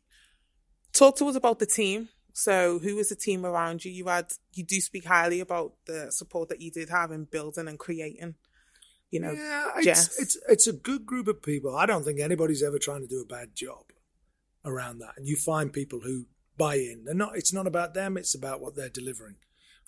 Talk to us about the team. So who was the team around you? You had you do speak highly about the support that you did have in building and creating. You know, yeah, it's, it's it's a good group of people. I don't think anybody's ever trying to do a bad job around that. And you find people who buy in. They're not. It's not about them. It's about what they're delivering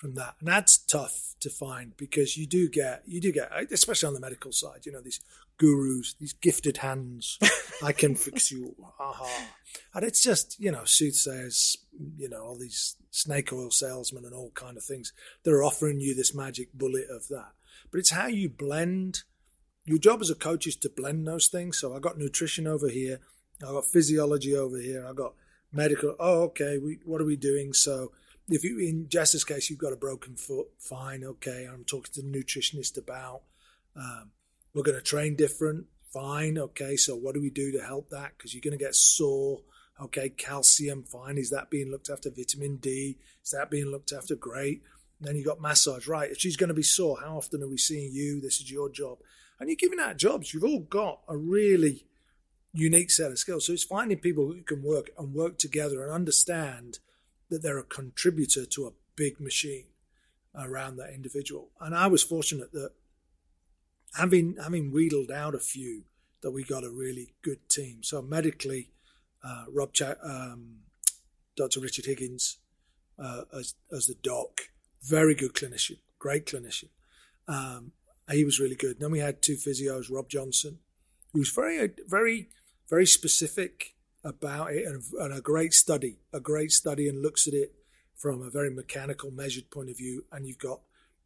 from that. And that's tough to find because you do get, you do get, especially on the medical side, you know, these gurus, these gifted hands. [LAUGHS] I can fix you. Aha. And it's just, you know, soothsayers, you know, all these snake oil salesmen and all kind of things. They're offering you this magic bullet of that. But it's how you blend. Your job as a coach is to blend those things. So I got nutrition over here. I got physiology over here. I got medical. Oh, okay. We, what are we doing? So if you in Jess's case you've got a broken foot, fine, okay. I'm talking to the nutritionist about. Um, we're going to train different, fine, okay. So what do we do to help that? Because you're going to get sore. Okay, calcium, fine. Is that being looked after? Vitamin D, is that being looked after? Great. And then you got massage, right? If she's going to be sore, how often are we seeing you? This is your job. And you're giving out jobs. You've all got a really unique set of skills. So it's finding people who can work and work together and understand that they're a contributor to a big machine around that individual. And I was fortunate that having having wheedled out a few, that we got a really good team. So medically, uh, Rob, Ch- um, Dr. Richard Higgins uh, as as the doc, very good clinician, great clinician. Um, he was really good. then we had two physios, Rob Johnson, who was very very very specific about it and, and, a great study, a great study, and looks at it from a very mechanical, measured point of view. And you've got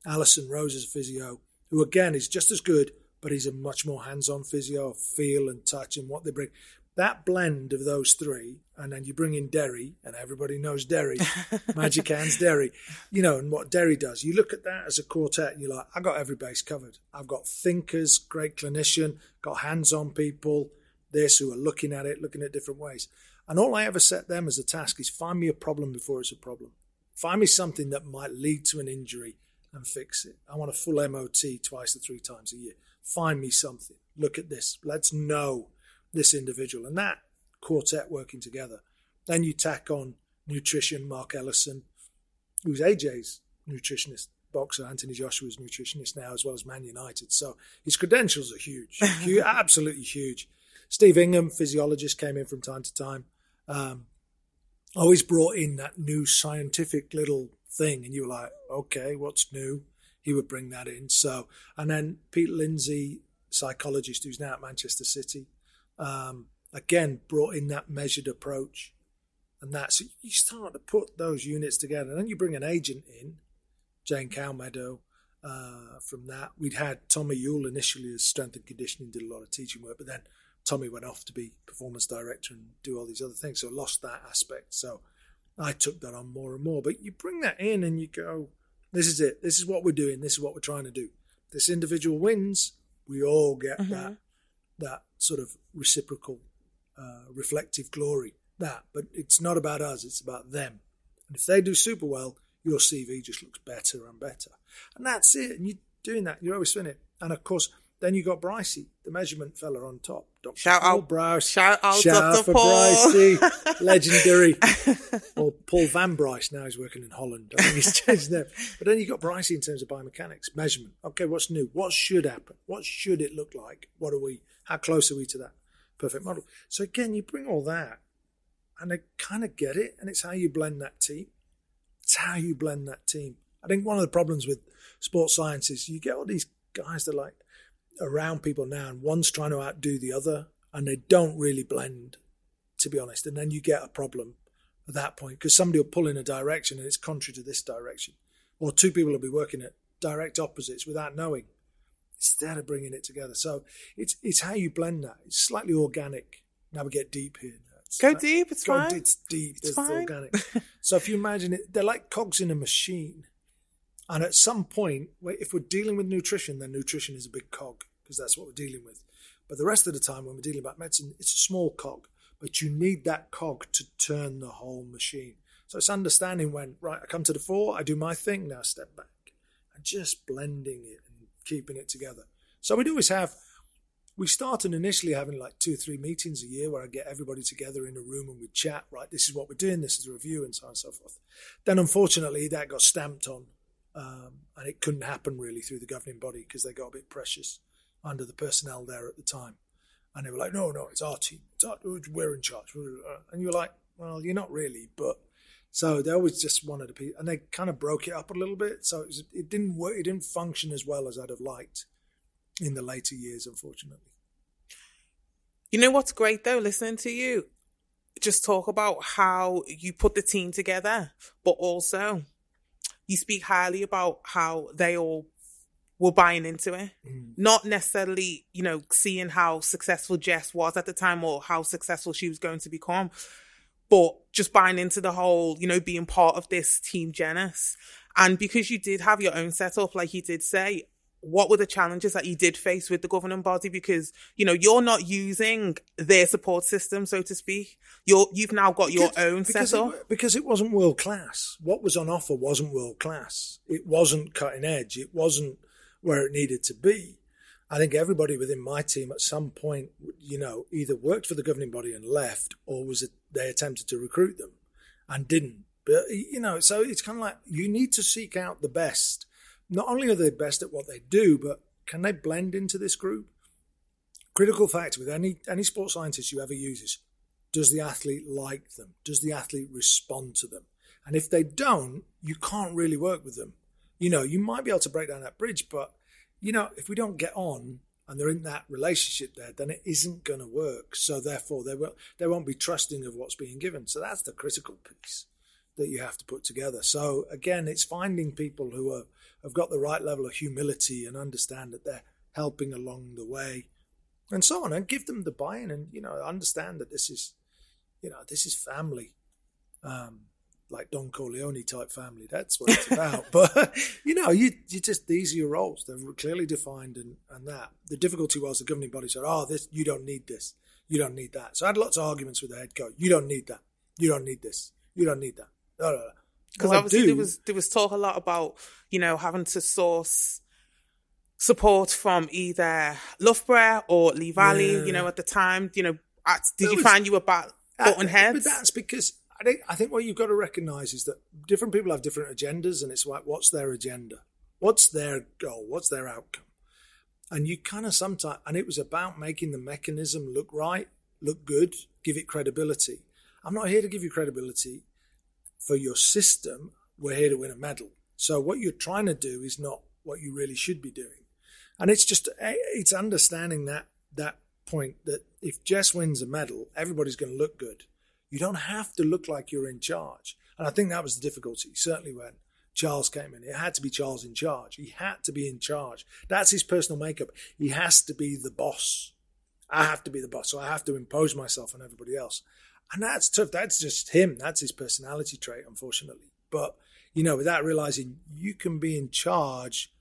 Alison Rose as physio, who again is just as good, but he's a much more hands-on physio, feel and touch and what they bring. That blend of those three, and then you bring in Derry, and everybody knows Derry, [LAUGHS] Magic Hands Derry, you know, and what Derry does. You look at that as a quartet, and you're like, I got every base covered. I've got thinkers, great clinician, got hands-on people, this who are looking at it, looking at different ways. And all I ever set them as a task is find me a problem before it's a problem. Find me something that might lead to an injury and fix it. I want a full MOT twice or three times a year. Find me something. Look at this. Let's know this individual. And that quartet working together. Then you tack on nutrition, Mark Ellison, who's AJ's nutritionist, boxer, Anthony Joshua's nutritionist now, as well as Man United. So his credentials are huge, [LAUGHS] huge absolutely huge. Steve Ingham, physiologist, came in from time to time. Um, always brought in that new scientific little thing, and you were like, okay, what's new? He would bring that in. So, and then Pete Lindsay, psychologist who's now at Manchester City, um, again brought in that measured approach, and that's so you start to put those units together, and then you bring an agent in, Jane Cowmeadow. Uh, from that, we'd had Tommy Yule initially as strength and conditioning, did a lot of teaching work, but then Tommy went off to be performance director and do all these other things, so I lost that aspect. So I took that on more and more. But you bring that in and you go, this is it. This is what we're doing. This is what we're trying to do. This individual wins. We all get mm-hmm. that that sort of reciprocal, uh, reflective glory. That, but it's not about us. It's about them. And if they do super well, your CV just looks better and better. And that's it. And you're doing that. You're always doing it. And of course, then you got Brycey, the measurement fella on top. Dr. Shout Paul out, Bryce. Shout out, shout Dr. for Paul. Brycey, [LAUGHS] legendary. [LAUGHS] or Paul Van Bryce. Now he's working in Holland. I think he's [LAUGHS] changed name. But then you got Brycey in terms of biomechanics, measurement. Okay, what's new? What should happen? What should it look like? What are we? How close are we to that perfect model? So again, you bring all that, and they kind of get it, and it's how you blend that team. It's how you blend that team. I think one of the problems with sports science is you get all these guys that like around people now, and one's trying to outdo the other, and they don't really blend, to be honest. And then you get a problem at that point because somebody will pull in a direction and it's contrary to this direction, or two people will be working at direct opposites without knowing instead of bringing it together. So it's it's how you blend that. It's slightly organic. Now we get deep here. Go deep. It's go fine. It's deep. It's fine. organic. [LAUGHS] so if you imagine it, they're like cogs in a machine. And at some point, if we're dealing with nutrition, then nutrition is a big cog because that's what we're dealing with. But the rest of the time, when we're dealing about medicine, it's a small cog, but you need that cog to turn the whole machine. So it's understanding when, right, I come to the fore, I do my thing, now step back, and just blending it keeping it together. So we'd always have, we started initially having like two or three meetings a year where I'd get everybody together in a room and we'd chat, right, this is what we're doing, this is a review, and so on and so forth. Then unfortunately, that got stamped on um, and it couldn't happen really through the governing body because they got a bit precious under the personnel there at the time. And they were like, no, no, it's our team. It's our, we're in charge. And you're like, well, you're not really. But so they always just wanted to be, and they kind of broke it up a little bit. So it, was, it didn't work. It didn't function as well as I'd have liked in the later years, unfortunately. You know what's great though, listening to you, just talk about how you put the team together, but also you speak highly about how they all were buying into it. Mm. Not necessarily, you know, seeing how successful Jess was at the time or how successful she was going to become, but just buying into the whole, you know, being part of this team Genesis. And because you did have your own setup, like you did say, what were the challenges that you did face with the governing body? Because, you know, you're not using their support system, so to speak. You're, you've now got your Because- own because setup. It, because it wasn't world class. What was on offer wasn't world class. It wasn't cutting edge. It wasn't where it needed to be. I think everybody within my team at some point, you know, either worked for the governing body and left, or was it, they attempted to recruit them and didn't. But you know, so it's kind of like you need to seek out the best. Not only are they best at what they do, but can they blend into this group? Critical factor with any any sports scientist you ever use is does the athlete like them? Does the athlete respond to them? And if they don't, you can't really work with them. You know, you might be able to break down that bridge, but you know, if we don't get on and they're in that relationship there, then it isn't going to work. So therefore, they will they won't be trusting of what's being given. So that's the critical piece that you have to put together. So again, it's finding people who are, have got the right level of humility and understand that they're helping along the way, and so on, and give them the buy-in, and you know, understand that this is, you know, this is family. Um, like Don Corleone type family. That's what it's about. [LAUGHS] but you know, you you just these are your roles. They're clearly defined, and and that the difficulty was the governing body said, "Oh, this you don't need this, you don't need that." So I had lots of arguments with the head coach. You don't need that. You don't need this. You don't need that. No, no, no. Because Well, obviously there was there was talk a lot about you know having to source support from either Loughborough or Lee Valley. Yeah. You know, at the time, you know, at, did you find you were bat, button heads? But that's because I think I think what you've got to recognise is that different people have different agendas, and it's like, what's their agenda? What's their goal? What's their outcome? And you kind of sometimes, and it was about making the mechanism look right, look good, give it credibility. I'm not here to give you credibility for your system. We're here to win a medal. So what you're trying to do is not what you really should be doing. And it's just eh, it's understanding that that point that if Jess wins a medal, everybody's going to look good. You don't have to look like you're in charge. And I think that was the difficulty, certainly when Charles came in. It had to be Charles in charge. He had to be in charge. That's his personal makeup. He has to be the boss. I have to be the boss. So I have to impose myself on everybody else. And that's tough. That's just him. That's his personality trait, unfortunately. But, you know, without realizing you can be in charge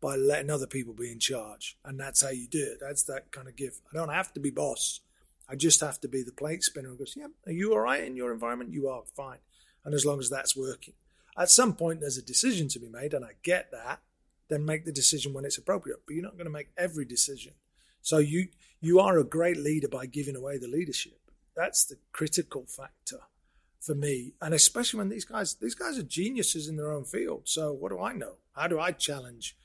by letting other people be in charge. And that's how you do it. That's that kind of give. I don't have to be boss. I just have to be the plate spinner who goes, Yeah, are you all right in your environment? You are fine. And as long as that's working. At some point there's a decision to be made, and I get that, then make the decision when it's appropriate. But you're not going to make every decision. So you you are a great leader by giving away the leadership. That's the critical factor for me. And especially when these guys these guys are geniuses in their own field. So what do I know? How do I challenge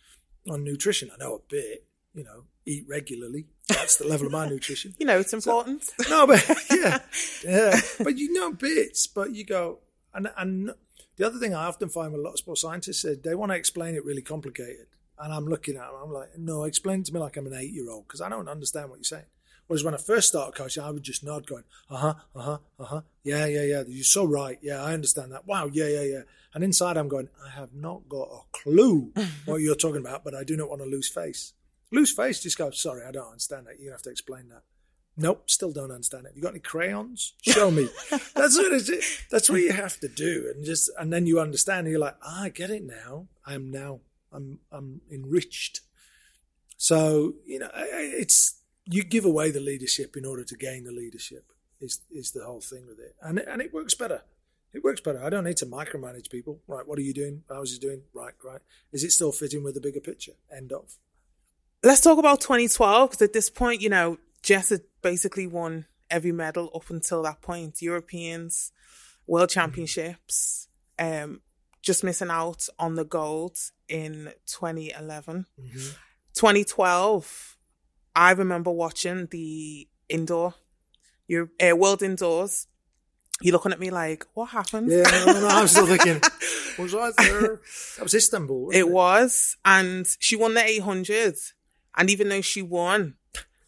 on nutrition? I know a bit, you know, eat regularly. That's the level of my nutrition. [LAUGHS] you know, it's important. No, but [LAUGHS] yeah, yeah. But you know bits, but you go and and the other thing I often find with a lot of sports scientists is they want to explain it really complicated, and I'm looking at them, I'm like, no, explain it to me like I'm an eight year old because I don't understand what you're saying. Whereas when I first started coaching, I would just nod, going, uh huh, uh huh, uh huh, yeah, yeah, yeah. You're so right. Yeah, I understand that. Wow, yeah, yeah, yeah. And inside, I'm going, I have not got a clue [LAUGHS] what you're talking about, but I do not want to lose face. Lose face, just go, sorry, I don't understand that. To have to explain that. Nope, still don't understand it. You got any crayons? Show me. [LAUGHS] that's what it is. That's what you have to do, and just and then you understand. And you're like, ah, I get it now. I am now. I'm I'm enriched. So you know, it's you give away the leadership in order to gain the leadership. Is is the whole thing with it, and and it works better. It works better. I don't need to micromanage people. Right, what are you doing? How's he doing? Right, right. Is it still fitting with the bigger picture? End of. Let's talk about 2012 because at this point, you know, Jess had basically won every medal up until that point. Europeans, World Championships, um, just missing out on the gold in 2011. 2012, I remember watching the indoor, your uh, World Indoors. You're looking at me like, what happened? Yeah, no, no, no, I'm still thinking. [LAUGHS] Was I there? That was Istanbul. wasn't It was, and she won the 800. And even though she won,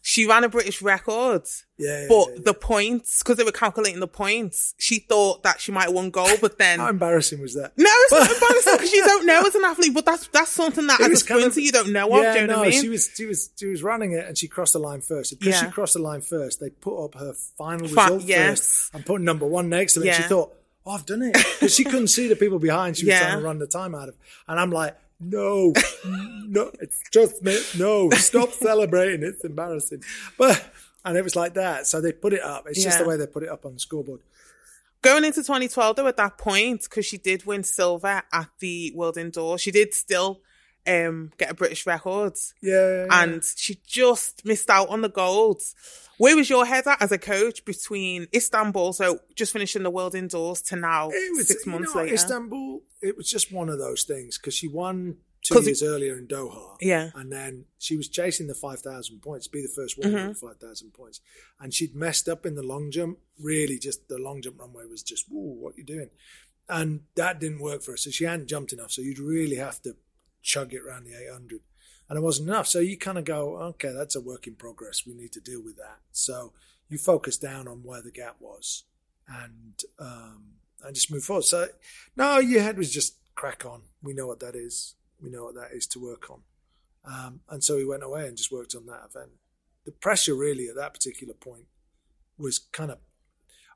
She ran a British record. Yeah, yeah, But yeah, yeah. the points, because they were calculating the points, she thought that she might have won gold, but then. How embarrassing was that? no, it's not [LAUGHS] embarrassing because you don't know as an athlete, but that's that's something that It as a kind sprinter of- you don't know of. Yeah, do you know no, what I mean? she was she was she was running it and she crossed the line first. Because she crossed the line first, they put up her final Fi- result yes. first and put number one next to it. She thought, "Oh, I've done it," because she couldn't see the people behind. She was trying to run the time out of, and I'm like, "No, no, it's just me. No, stop [LAUGHS] celebrating. It's embarrassing." But and it was like that. So they put it up. It's just the way they put it up on the scoreboard. Going into 2012, though, at that point, because she did win silver at the World Indoor, she did still um, get a British record. Yeah, yeah, and she just missed out on the gold. Where was your head at as a coach between Istanbul, so just finishing the world indoors, to now it was six months know, later? Istanbul. It was just one of those things because she won two 'Cause it- years earlier in Doha. Yeah. and then she was chasing the five thousand points, be the first woman Mm-hmm. with five thousand points, and she'd messed up in the long jump. Really, just the long jump runway was just, "Ooh, what you doing?" And that didn't work for her. So she hadn't jumped enough. So you'd really have to chug it around the eight hundred, and it wasn't enough. So you kind of go, "Okay, that's a work in progress. We need to deal with that." So you focus down on where the gap was, and um, and just move forward. So no, your head was just crack on. We know what that is. We know what that is to work on. Um, and so we went away and just worked on that event. The pressure really at that particular point was kind of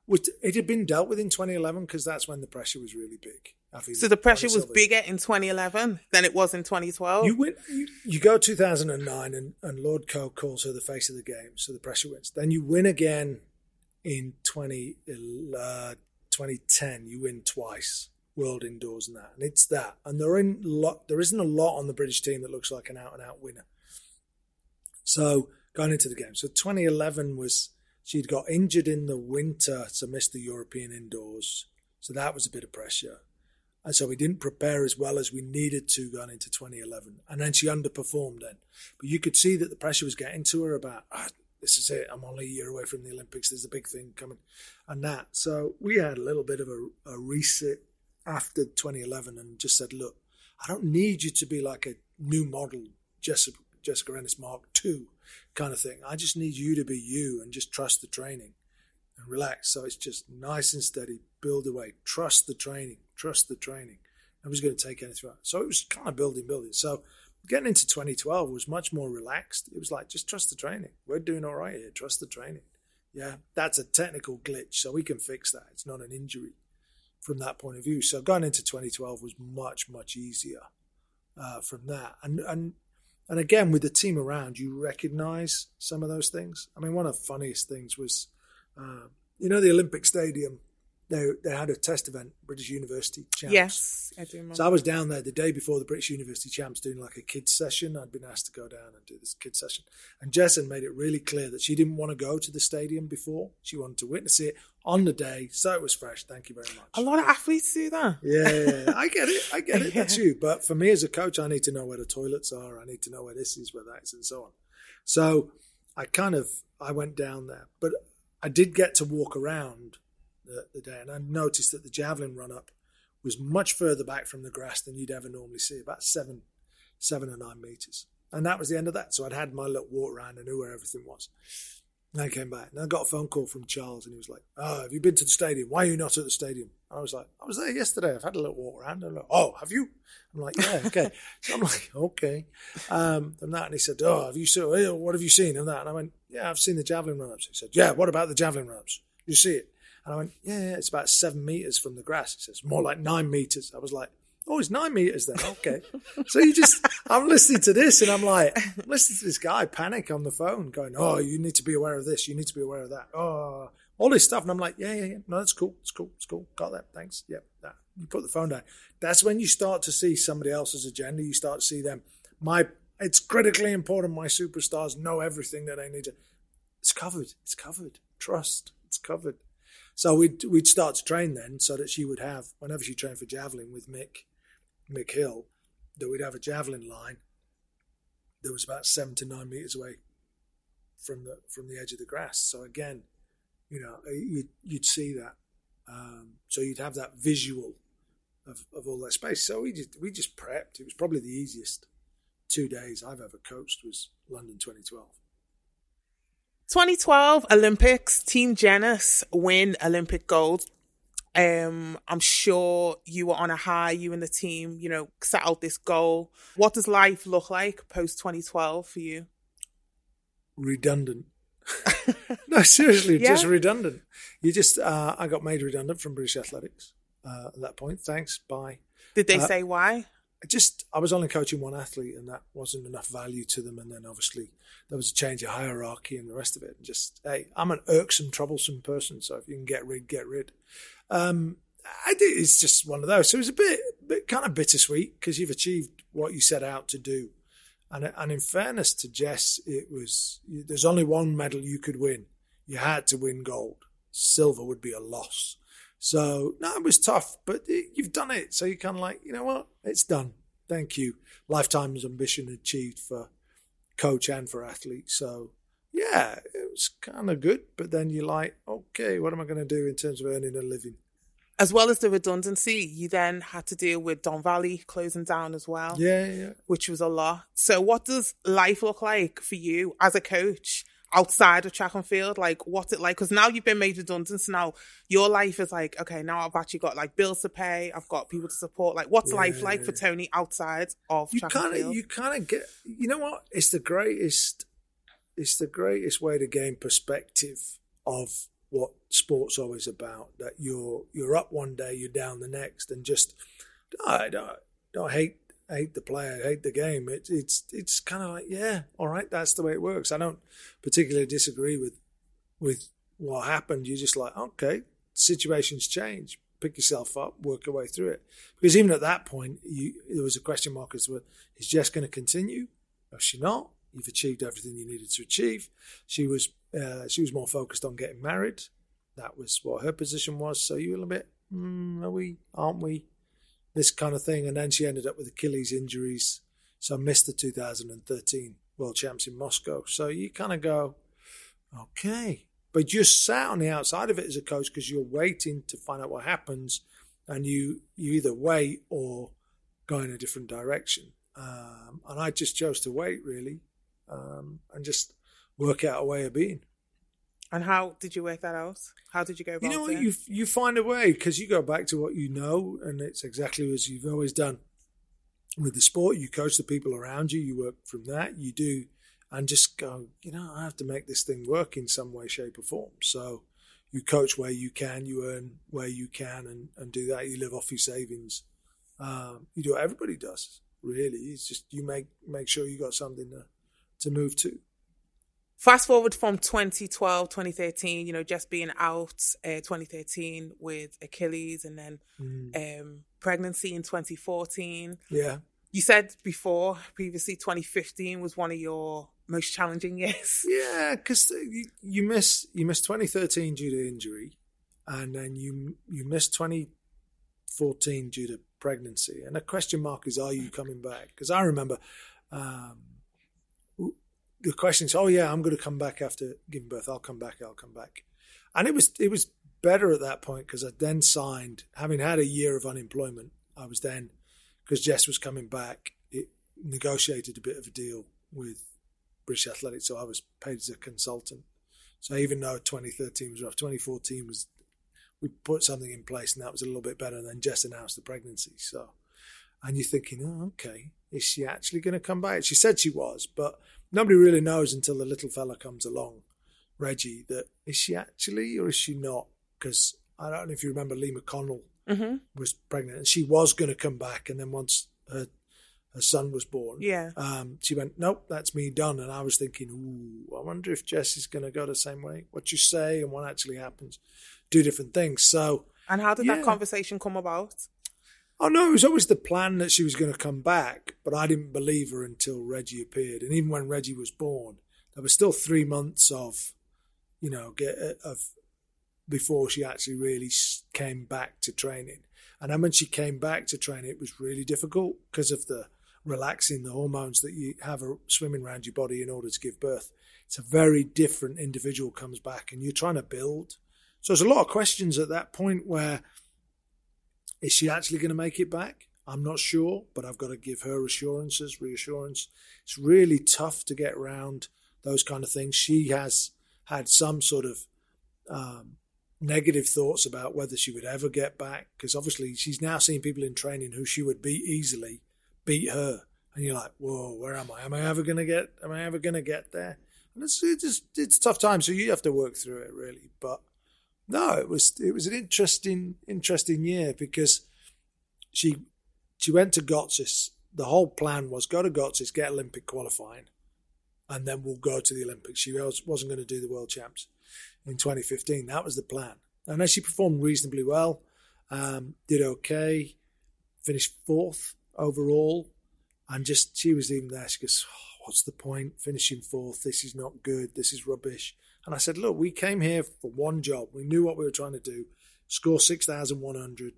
was it had been dealt with in 2011 because that's when the pressure was really big. So the pressure was bigger in 2011 than it was in 2012. You win. You, you go 2009, and, and Lord Coe calls her the face of the game, so the pressure wins. Then you win again in 20, uh, 2010. You win twice, World Indoors and that, and it's that. And there in lot. There isn't a lot on the British team that looks like an out and out winner. So going into the game, so 2011 was she'd got injured in the winter, so missed the European indoors. So that was a bit of pressure. And so we didn't prepare as well as we needed to going into 2011. And then she underperformed then. But you could see that the pressure was getting to her about, ah, this is it. I'm only a year away from the Olympics. There's a big thing coming. And that. So we had a little bit of a, a reset after 2011 and just said, look, I don't need you to be like a new model Jessica, Jessica Ennis Mark II kind of thing. I just need you to be you and just trust the training and relax. So it's just nice and steady, build away, trust the training, trust the training. Nobody's going to take anything out. So it was kind of building, building. So getting into 2012 was much more relaxed. It was like, just trust the training. We're doing all right here. Trust the training. Yeah, that's a technical glitch. So we can fix that. It's not an injury from that point of view. So going into 2012 was much, much easier uh, from that. And, and, and again, with the team around, you recognize some of those things. I mean, one of the funniest things was, uh, you know, the Olympic Stadium. They they had a test event, British University champs. yes, I do remember. So I was down there the day before the British University champs doing like a kids session. I'd been asked to go down and do this kids session, and Jessen made it really clear that she didn't want to go to the stadium before. She wanted to witness it on the day, so it was fresh. Thank you very much. a lot of athletes do that. Yeah, yeah, yeah. I get it. I get it. That's [LAUGHS] you. But for me as a coach, I need to know where the toilets are. I need to know where this is, where that is, and so on. So I kind of I went down there, but I did get to walk around the, the day, and I noticed that the javelin run up was much further back from the grass than you'd ever normally see, about seven, seven or nine meters. And that was the end of that. So I'd had my little walk around. I knew where everything was. And I came back and I got a phone call from Charles and he was like, Oh, have you been to the stadium? Why are you not at the stadium? I was like, I was there yesterday. I've had a little walk around. I'm like, Oh, have you? I'm like, Yeah, okay. [LAUGHS] so I'm like, Okay. Um, and that, and he said, Oh, have you seen, what have you seen? And that, and I went, Yeah, I've seen the javelin run ups. He said, Yeah, what about the javelin run ups? You see it? And I went, Yeah, yeah, it's about seven meters from the grass. He says, More like nine meters. I was like, Oh, it's nine meters then. Okay. [LAUGHS] so you just, I'm listening to this and I'm like, listening to this guy panic on the phone going, Oh, you need to be aware of this. You need to be aware of that. Oh, all this stuff. And I'm like, Yeah, yeah, yeah. No, that's cool. It's cool. It's cool. Got that. Thanks. Yep. That. You put the phone down. That's when you start to see somebody else's agenda. You start to see them. My, it's critically important. My superstars know everything that they need to. It's covered. It's covered. Trust. It's covered. So we'd we'd start to train then, so that she would have whenever she trained for javelin with Mick, Mick Hill, that we'd have a javelin line that was about seven to nine meters away from the from the edge of the grass. So again, you know, you'd, you'd see that. Um, so you'd have that visual of, of all that space. So we just we just prepped. It was probably the easiest two days I've ever coached was London 2012. 2012 Olympics, Team Jennis win Olympic gold. Um, I'm sure you were on a high, you and the team, you know, set out this goal. What does life look like post 2012 for you? Redundant. [LAUGHS] no, seriously, Yeah. just redundant. You just, uh, I got made redundant from British Athletics uh, at that point. Thanks. Bye. Did they Uh, say why? I just I was only coaching one athlete, and that wasn't enough value to them. And then obviously there was a change of hierarchy and the rest of it. And just hey, I'm an irksome, troublesome person, so if you can get rid, get rid. Um, I did. It's just one of those. So it was a bit, bit kind of bittersweet because you've achieved what you set out to do. And and in fairness to Jess, it was there's only one medal you could win. You had to win gold. Silver would be a loss. So no, it was tough, but it, you've done it. So you're kind of like, you know what? It's done. Thank you. Lifetime's ambition achieved for coach and for athlete. So yeah, it was kind of good. But then you're like, okay, what am I going to do in terms of earning a living? As well as the redundancy, you then had to deal with Don Valley closing down as well, Yeah, yeah. which was a lot. So, what does life look like for you as a coach outside of track and field? Like, what's it like? Because now you've been made redundant. So now your life is like, okay, now I've actually got like bills to pay. I've got people to support. Like, what's life like for Tony outside of you track kind and of field? you kind of get you know what it's the greatest it's the greatest way to gain perspective of what sports always about that you're you're up one day you're down the next and just I don't don't hate hate the player hate the game. It's it's it's kind of like yeah all right that's the way it works. I don't particularly disagree with with what happened. You're just like okay situations change. Pick yourself up work your way through it. Because even at that point you there was a question mark as to is Jess going to continue? Or is she not. You've achieved everything you needed to achieve. She was uh, she was more focused on getting married. That was what her position was. So you were a little bit mm, are we aren't we this kind of thing. And then she ended up with Achilles injuries. So missed the 2013 world champs in Moscow. So you kind of go okay. But you're sat on the outside of it as a coach because you're waiting to find out what happens and you you either wait or go in a different direction. Um, and I just chose to wait really um, and just work out a way of being and how did you work that out? How did you go about you know what? it? you you find a way because you go back to what you know and it's exactly as you've always done. With the sport you coach the people around you you work from that you do and just go you know i have to make this thing work in some way shape or form. So you coach where you can you earn where you can and, and do that. You live off your savings. Um, you do what everybody does really. It's just you make make sure you got something to, to move to Fast forward from 2012, 2013, you know, just being out uh, 2013 with Achilles and then Mm. um, pregnancy in 2014. yeah You said before, previously, 2015 was one of your most challenging [LAUGHS] years. Yeah, because you, you miss you miss 2013 due to injury, and then you you miss 2014 due to pregnancy. And the question mark is, are you coming back? Because I remember um, the question is, oh yeah, I'm going to come back after giving birth. I'll come back. I'll come back. And it was it was better at that point because I then signed, having had a year of unemployment. I was then because Jess was coming back. It negotiated a bit of a deal with British Athletics, so I was paid as a consultant. So even though 2013 was rough, 2014 was we put something in place, and that was a little bit better. And then Jess announced the pregnancy. So, and you're thinking, oh, okay, is she actually going to come back? She said she was, but nobody really knows until the little fella comes along, Reggie, that is she actually or is she not? Because I don't know if you remember Lee McConnell hmm was pregnant, and she was going to come back, and then once her her son was born, Yeah. um, she went, "Nope, that's me done." And I was thinking, "Ooh, I wonder if Jessie's going to go the same way. What you say and what actually happens, two different things." So, And how did Yeah. that conversation come about? Oh no, it was always the plan that she was going to come back, but I didn't believe her until Reggie appeared, and even when Reggie was born, there was still three months of, you know, get uh, of before she actually really came back to training. And then when she came back to training, it was really difficult because of the relaxing the hormones that you have swimming around your body in order to give birth. It's a very different individual comes back, and you're trying to build. So there's a lot of questions at that point where is she actually going to make it back? I'm not sure, but I've got to give her assurances, reassurance. It's really tough to get around those kind of things. She has had some sort of um, negative thoughts about whether she would ever get back because obviously she's now seen people in training who she would beat easily beat her and you're like whoa where am i am i ever going to get am i ever going to get there and it's it's it's tough time so you have to work through it really but no it was it was an interesting interesting year because she she went to Götzis the whole plan was go to Götzis get olympic qualifying and then we'll go to the olympics she wasn't going to do the world champs in 2015. That was the plan. And as she performed reasonably well, um, did okay, finished fourth overall, and just she was even there. She goes, oh, "What's the point finishing fourth? This is not good. This is rubbish." And I said, "Look, we came here for one job. We knew what we were trying to do: score six thousand one hundred.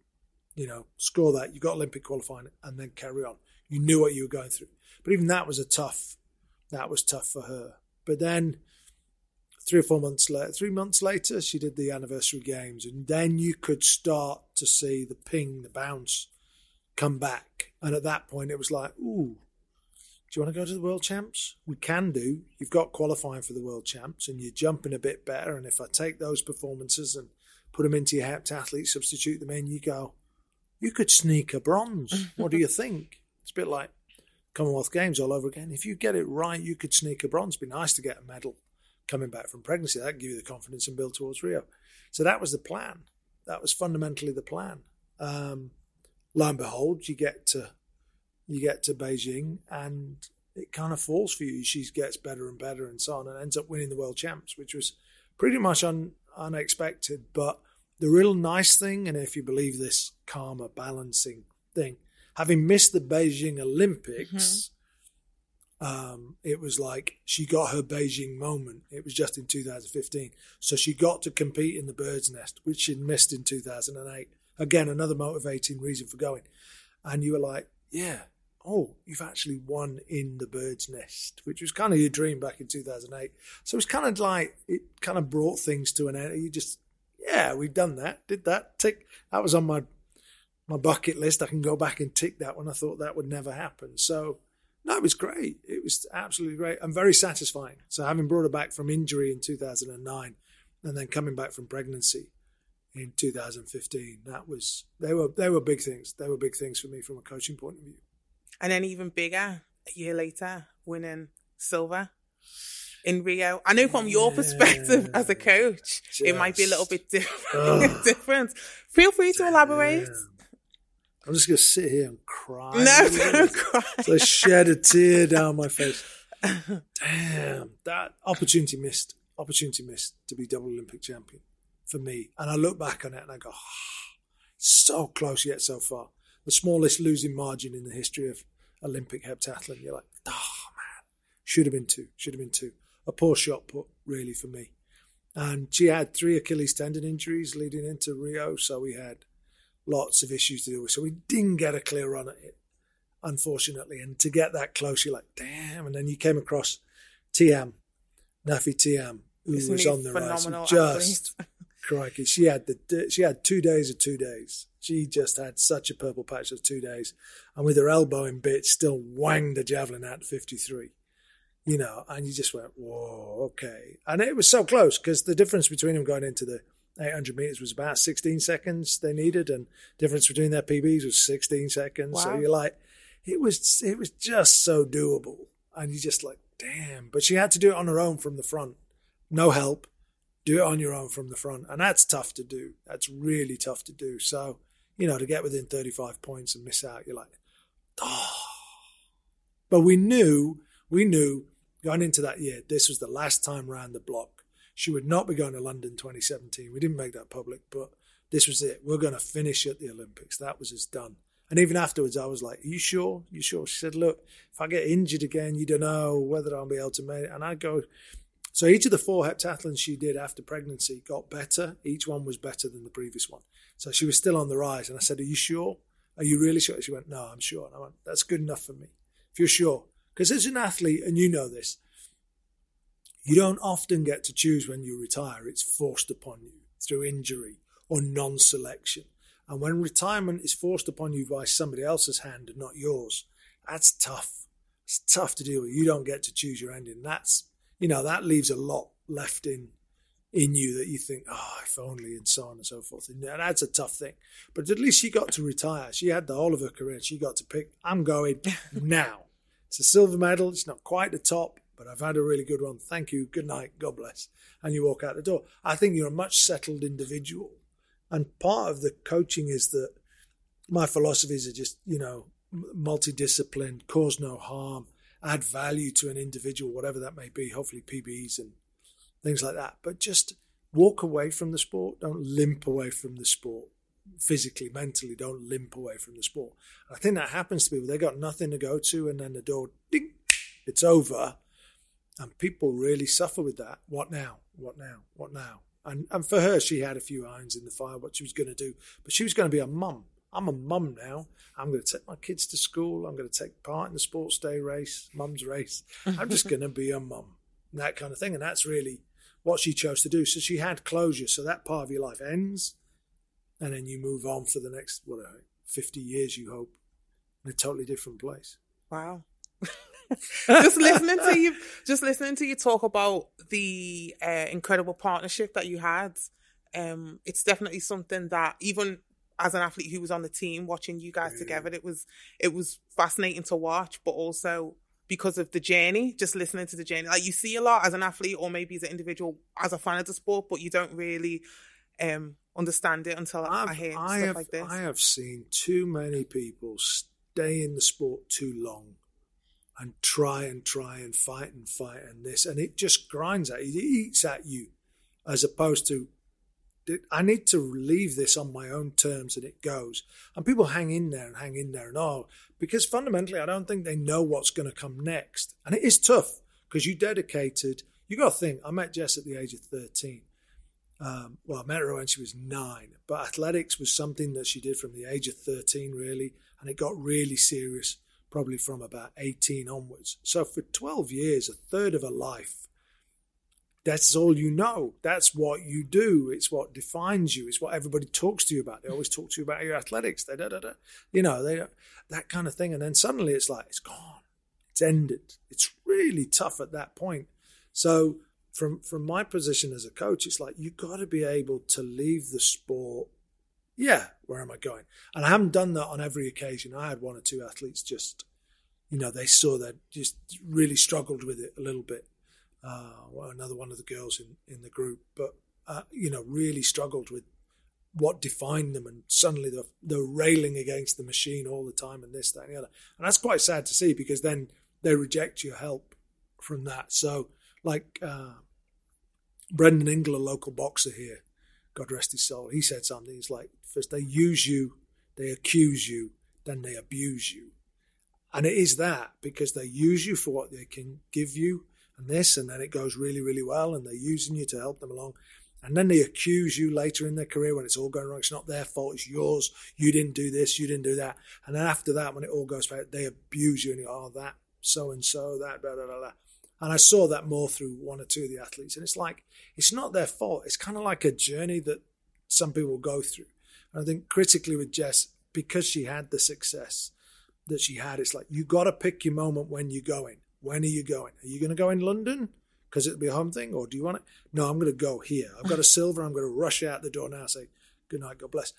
You know, score that. You got Olympic qualifying, and then carry on. You knew what you were going through. But even that was a tough. That was tough for her. But then three or four months later, three months later, she did the anniversary games, and then you could start to see the ping, the bounce come back. And at that point, it was like, ooh, do you want to go to the world champs? We can do. You've got qualifying for the world champs, and you're jumping a bit better. And if I take those performances and put them into your heptathlete, substitute them in, you go, you could sneak a bronze. [LAUGHS] what do you think? It's a bit like Commonwealth Games all over again. If you get it right, you could sneak a bronze. It'd be nice to get a medal coming back from pregnancy. That give you the confidence and build towards Rio. So that was the plan. That was fundamentally the plan. Um, lo and behold, you get to you get to Beijing and it kind of falls for you. She gets better and better and so on, and ends up winning the world champs, which was pretty much un, unexpected. But the real nice thing, and if you believe this karma balancing thing, having missed the Beijing Olympics, mm-hmm um, it was like she got her Beijing moment. It was just in 2015. So she got to compete in the bird's nest, which she'd missed in 2008. Again, another motivating reason for going. And you were like, yeah, oh, you've actually won in the bird's nest, which was kind of your dream back in 2008. So it was kind of like, it kind of brought things to an end. You just, yeah, we've done that, did that, tick. That was on my, my bucket list. I can go back and tick that one. I thought that would never happen. So, no, it was great. It was absolutely great and very satisfying. So having brought her back from injury in 2009 and then coming back from pregnancy in 2015, that was they were they were big things. They were big things for me from a coaching point of view. And then even bigger, a year later, winning silver in Rio. I know from your perspective as a coach, Just, it might be a little bit different. [LAUGHS] different. Feel free to elaborate. I'm just going to sit here and cry. No, [LAUGHS] don't cry. So I shed a tear down my face. Damn, that opportunity missed. Opportunity missed to be double Olympic champion for me. And I look back on it and I go, oh, so close yet so far. The smallest losing margin in the history of Olympic heptathlon. You're like, oh man, should have been two. Should have been two. A poor shot put, really, for me. And she had three Achilles tendon injuries leading into Rio, so we had lots of issues to deal with. So we didn't get a clear run at it, unfortunately. And to get that close, you're like, damn. And then you came across Thiam, Nafi Thiam, who Isn't was on the rise. Just [LAUGHS] crikey, she had the she had two days of two days. She just had such a purple patch of two days, and with her elbow in bits, still wanged the javelin at 53. You know, and you just went, whoa, okay. And it was so close because the difference between them going into the 800 meters was about 16 seconds they needed, and difference between their PBs was 16 seconds. Wow. So you're like, it was it was just so doable, and you just like, damn. But she had to do it on her own from the front, no help. Do it on your own from the front, and that's tough to do. That's really tough to do. So you know, to get within 35 points and miss out, you're like, oh. But we knew, we knew going into that year, this was the last time round the block she would not be going to London 2017. We didn't make that public, but this was it. We're going to finish at the Olympics. That was us done. And even afterwards, I was like, Are you sure? Are you sure? She said, Look, if I get injured again, you don't know whether I'll be able to make it. And I go, So each of the four heptathlons she did after pregnancy got better. Each one was better than the previous one. So she was still on the rise. And I said, Are you sure? Are you really sure? She went, No, I'm sure. And I went, That's good enough for me. If you're sure. Because as an athlete, and you know this, you don't often get to choose when you retire. It's forced upon you through injury or non selection. And when retirement is forced upon you by somebody else's hand and not yours, that's tough. It's tough to deal with. You don't get to choose your ending. That's, you know, that leaves a lot left in in you that you think, oh, if only, and so on and so forth. And that's a tough thing. But at least she got to retire. She had the whole of her career. She got to pick, I'm going [LAUGHS] now. It's a silver medal. It's not quite the top, but I've had a really good one. Thank you. Good night. God bless. And you walk out the door. I think you're a much settled individual. And part of the coaching is that my philosophies are just, you know, multidisciplined, cause no harm, add value to an individual, whatever that may be, hopefully PBs and things like that. But just walk away from the sport. Don't limp away from the sport physically, mentally. Don't limp away from the sport. I think that happens to people. They got nothing to go to, and then the door, ding, it's over. And people really suffer with that. What now? What now? What now? And and for her, she had a few irons in the fire, what she was going to do. But she was going to be a mum. I'm a mum now. I'm going to take my kids to school. I'm going to take part in the sports day race, mum's race. I'm just [LAUGHS] going to be a mum, that kind of thing. And that's really what she chose to do. So she had closure. So that part of your life ends, and then you move on for the next, whatever, 50 years, you hope, in a totally different place. Wow. [LAUGHS] just listening to you, just listening to you talk about the uh, incredible partnership that you had. Um, it's definitely something that even as an athlete who was on the team, watching you guys yeah. together, it was it was fascinating to watch, but also because of the journey, just listening to the journey. Like you see a lot as an athlete or maybe as an individual, as a fan of the sport, but you don't really um, understand it until I've, I hear I stuff have, like this. I have seen too many people stay in the sport too long and try and try and fight and fight and this, and it just grinds at you, it eats at you, as opposed to I need to leave this on my own terms and it goes. And people hang in there and hang in there and all because fundamentally I don't think they know what's going to come next. And it is tough because you dedicated, you got to think, I met Jess at the age of 13. Um, well, I met her when she was nine, but athletics was something that she did from the age of 13, really. And it got really serious probably from about 18 onwards. So for 12 years, a third of her life, that's all you know. That's what you do. It's what defines you. It's what everybody talks to you about. They always talk to you about your athletics. They da da da. You know, they that kind of thing. And then suddenly it's like it's gone. It's ended. It's really tough at that point. So from from my position as a coach, it's like you got to be able to leave the sport. Yeah, where am I going? And I haven't done that on every occasion. I had one or two athletes just, you know, they saw that just really struggled with it a little bit uh, another one of the girls in, in the group, but uh, you know, really struggled with what defined them, and suddenly they're, they're railing against the machine all the time, and this, that, and the other, and that's quite sad to see because then they reject your help from that. So, like uh, Brendan Ingle, a local boxer here, God rest his soul, he said something. He's like, first they use you, they accuse you, then they abuse you. And it is that because they use you for what they can give you and this, and then it goes really, really well, and they're using you to help them along. And then they accuse you later in their career when it's all going wrong. It's not their fault, it's yours. You didn't do this, you didn't do that. And then after that, when it all goes bad, they abuse you and you go, oh, that so and so, that, blah, blah, blah, blah. And I saw that more through one or two of the athletes. And it's like, it's not their fault. It's kind of like a journey that some people go through. And I think critically with Jess, because she had the success that she had, it's like, you got to pick your moment when you're going. When are you going? Are you going to go in London because it'll be a home thing, or do you want it? No, I'm going to go here. I've got a silver. I'm going to rush out the door now. Say good night, God bless.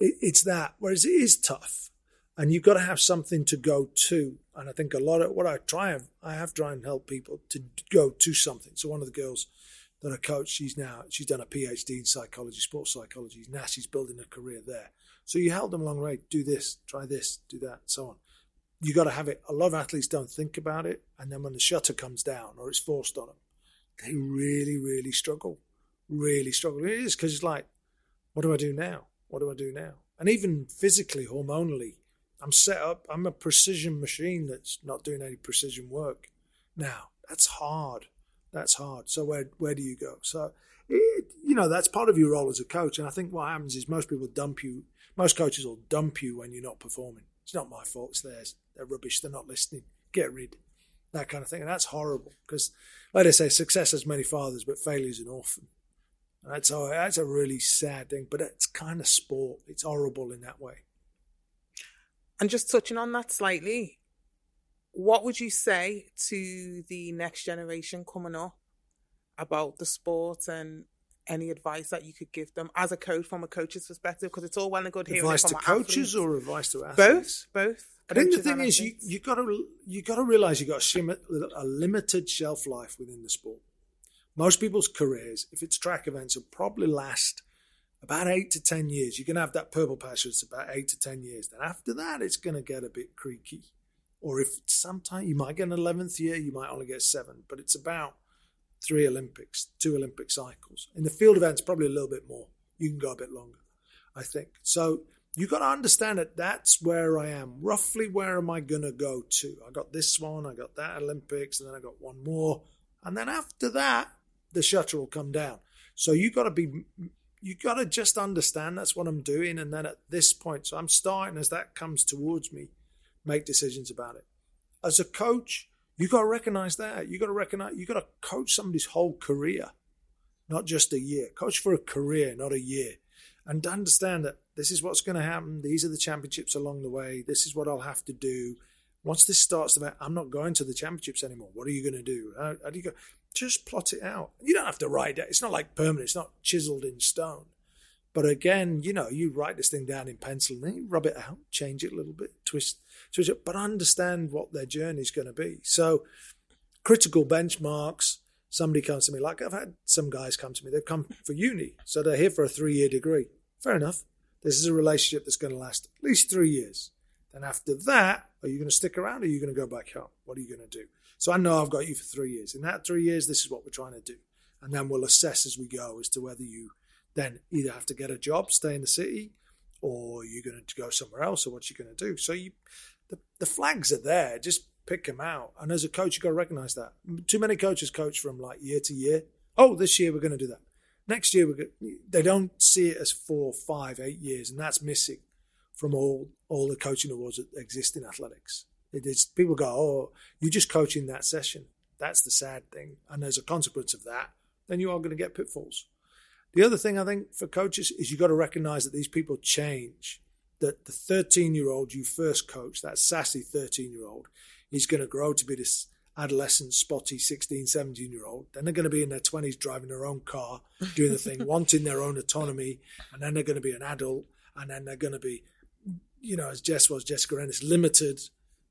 It, it's that. Whereas it is tough, and you've got to have something to go to. And I think a lot of what I try, I have tried and help people to go to something. So one of the girls that I coach, she's now she's done a PhD in psychology, sports psychology. Now she's building a career there. So you help them along the way. Do this, try this, do that, so on you got to have it. A lot of athletes don't think about it, and then when the shutter comes down or it's forced on them, they really, really struggle. Really struggle. It is because it's like, what do I do now? What do I do now? And even physically, hormonally, I'm set up. I'm a precision machine that's not doing any precision work. Now that's hard. That's hard. So where where do you go? So it, you know that's part of your role as a coach. And I think what happens is most people dump you. Most coaches will dump you when you're not performing. It's not my fault. It's theirs. They're rubbish. They're not listening. Get rid. That kind of thing. And that's horrible because, like I say, success has many fathers, but failure is an orphan. And that's a, that's a really sad thing, but it's kind of sport. It's horrible in that way. And just touching on that slightly, what would you say to the next generation coming up about the sport and any advice that you could give them as a coach from a coach's perspective? Because it's all well and good hearing advice to coaches athletes. or advice to athletes? both, both. I think the thing is, you you got to you got to realize you got a, limited shelf life within the sport. Most people's careers, if it's track events, will probably last about eight to ten years. You can have that purple patch that's about eight to ten years. Then after that, it's going to get a bit creaky. Or if sometime you might get an eleventh year, you might only get seven. But it's about three Olympics, two Olympic cycles. In the field events, probably a little bit more. You can go a bit longer, I think. So you've got to understand that that's where I am. Roughly, where am I going to go to? I got this one, I got that Olympics, and then I got one more, and then after that, the shutter will come down. So you've got to be, You've got to just understand that's what I'm doing, and then at this point, so I'm starting as that comes towards me, make decisions about it. As a coach, you got to recognize that. You got to recognize you got to coach somebody's whole career, not just a year. Coach for a career, not a year, and understand that this is what's going to happen. These are the championships along the way. This is what I'll have to do. Once this starts, I'm not going to the championships anymore. What are you going to do? How, how do you go? Just plot it out. You don't have to write it. It's not like permanent. It's not chiseled in stone. But again, you know, you write this thing down in pencil and then you rub it out, change it a little bit, twist, it, but understand what their journey is going to be. So, critical benchmarks. Somebody comes to me, like I've had some guys come to me, they've come for uni. So they're here for a three year degree. Fair enough. This is a relationship that's going to last at least three years. Then after that, are you going to stick around or are you going to go back home? What are you going to do? So I know I've got you for three years. In that three years, this is what we're trying to do. And then we'll assess as we go as to whether you then either have to get a job, stay in the city, or you're going to go somewhere else, or what you're going to do. So you, the, the flags are there. Just pick them out. And as a coach, you've got to recognize that. Too many coaches coach from like year to year. Oh, this year we're going to do that. Next year we're going. They don't see it as four, five, eight years, and that's missing from all all the coaching awards that exist in athletics. It is people go, oh, you're just coaching that session. That's the sad thing. And as a consequence of that, then you are going to get pitfalls. The other thing I think for coaches is you've got to recognize that these people change. That the 13 year old you first coach, that sassy 13 year old, is going to grow to be this adolescent, spotty 16, 17 year old. Then they're going to be in their 20s driving their own car, doing the thing, [LAUGHS] wanting their own autonomy. And then they're going to be an adult. And then they're going to be, you know, as Jess was, Jessica Ennis, limited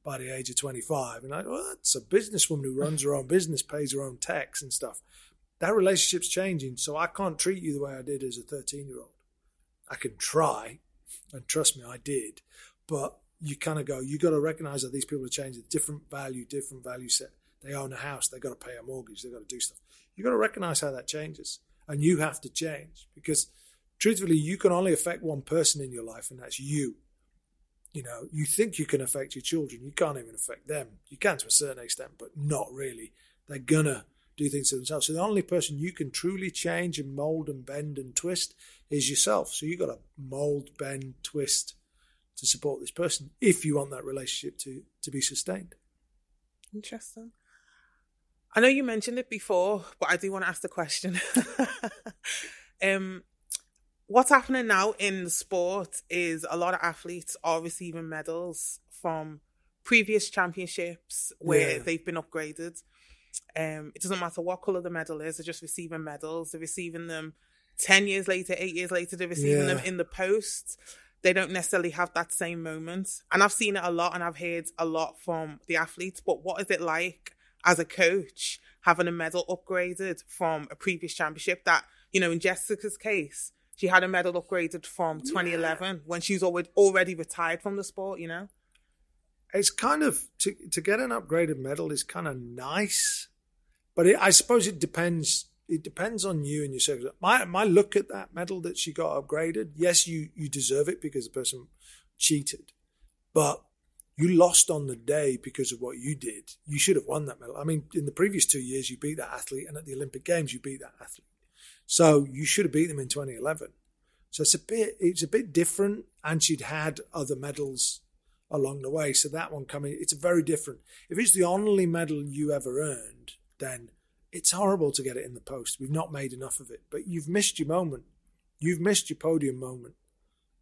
by the age of 25. And I, well, that's a businesswoman who runs her own business, pays her own tax and stuff that relationship's changing. So I can't treat you the way I did as a 13 year old. I can try, and trust me, I did. But you kind of go, you got to recognize that these people are changing, different value, different value set. They own a house, they got to pay a mortgage, they got to do stuff. You got to recognize how that changes, and you have to change because, truthfully, you can only affect one person in your life, and that's you. You know, you think you can affect your children, you can't even affect them. You can to a certain extent, but not really. They're gonna do things to themselves. So the only person you can truly change and mold and bend and twist is yourself. So you've got to mold, bend, twist to support this person if you want that relationship to to be sustained. Interesting. I know you mentioned it before, but I do want to ask the question. [LAUGHS] um, what's happening now in the sport is a lot of athletes are receiving medals from previous championships where Yeah. they've been upgraded. Um, it doesn't matter what color the medal is; they're just receiving medals. They're receiving them ten years later, eight years later. They're receiving them in the post. They don't necessarily have that same moment, and I've seen it a lot, and I've heard a lot from the athletes. But what is it like as a coach having a medal upgraded from a previous championship? That you know, in Jessica's case, she had a medal upgraded from 2011 when she was already already retired from the sport. You know, It's kind of to to get an upgraded medal is kind of nice, but it, I suppose it depends. It depends on you and your circumstance. My my look at that medal that she got upgraded. Yes, you you deserve it because the person cheated, but you lost on the day because of what you did. You should have won that medal. I mean, in the previous two years, you beat that athlete, and at the Olympic Games, you beat that athlete. So you should have beat them in 2011. So it's a bit it's a bit different, and she'd had other medals along the way. So that one coming, it's very different. If it's the only medal you ever earned, then it's horrible to get it in the post. We've not made enough of it, but you've missed your moment. You've missed your podium moment.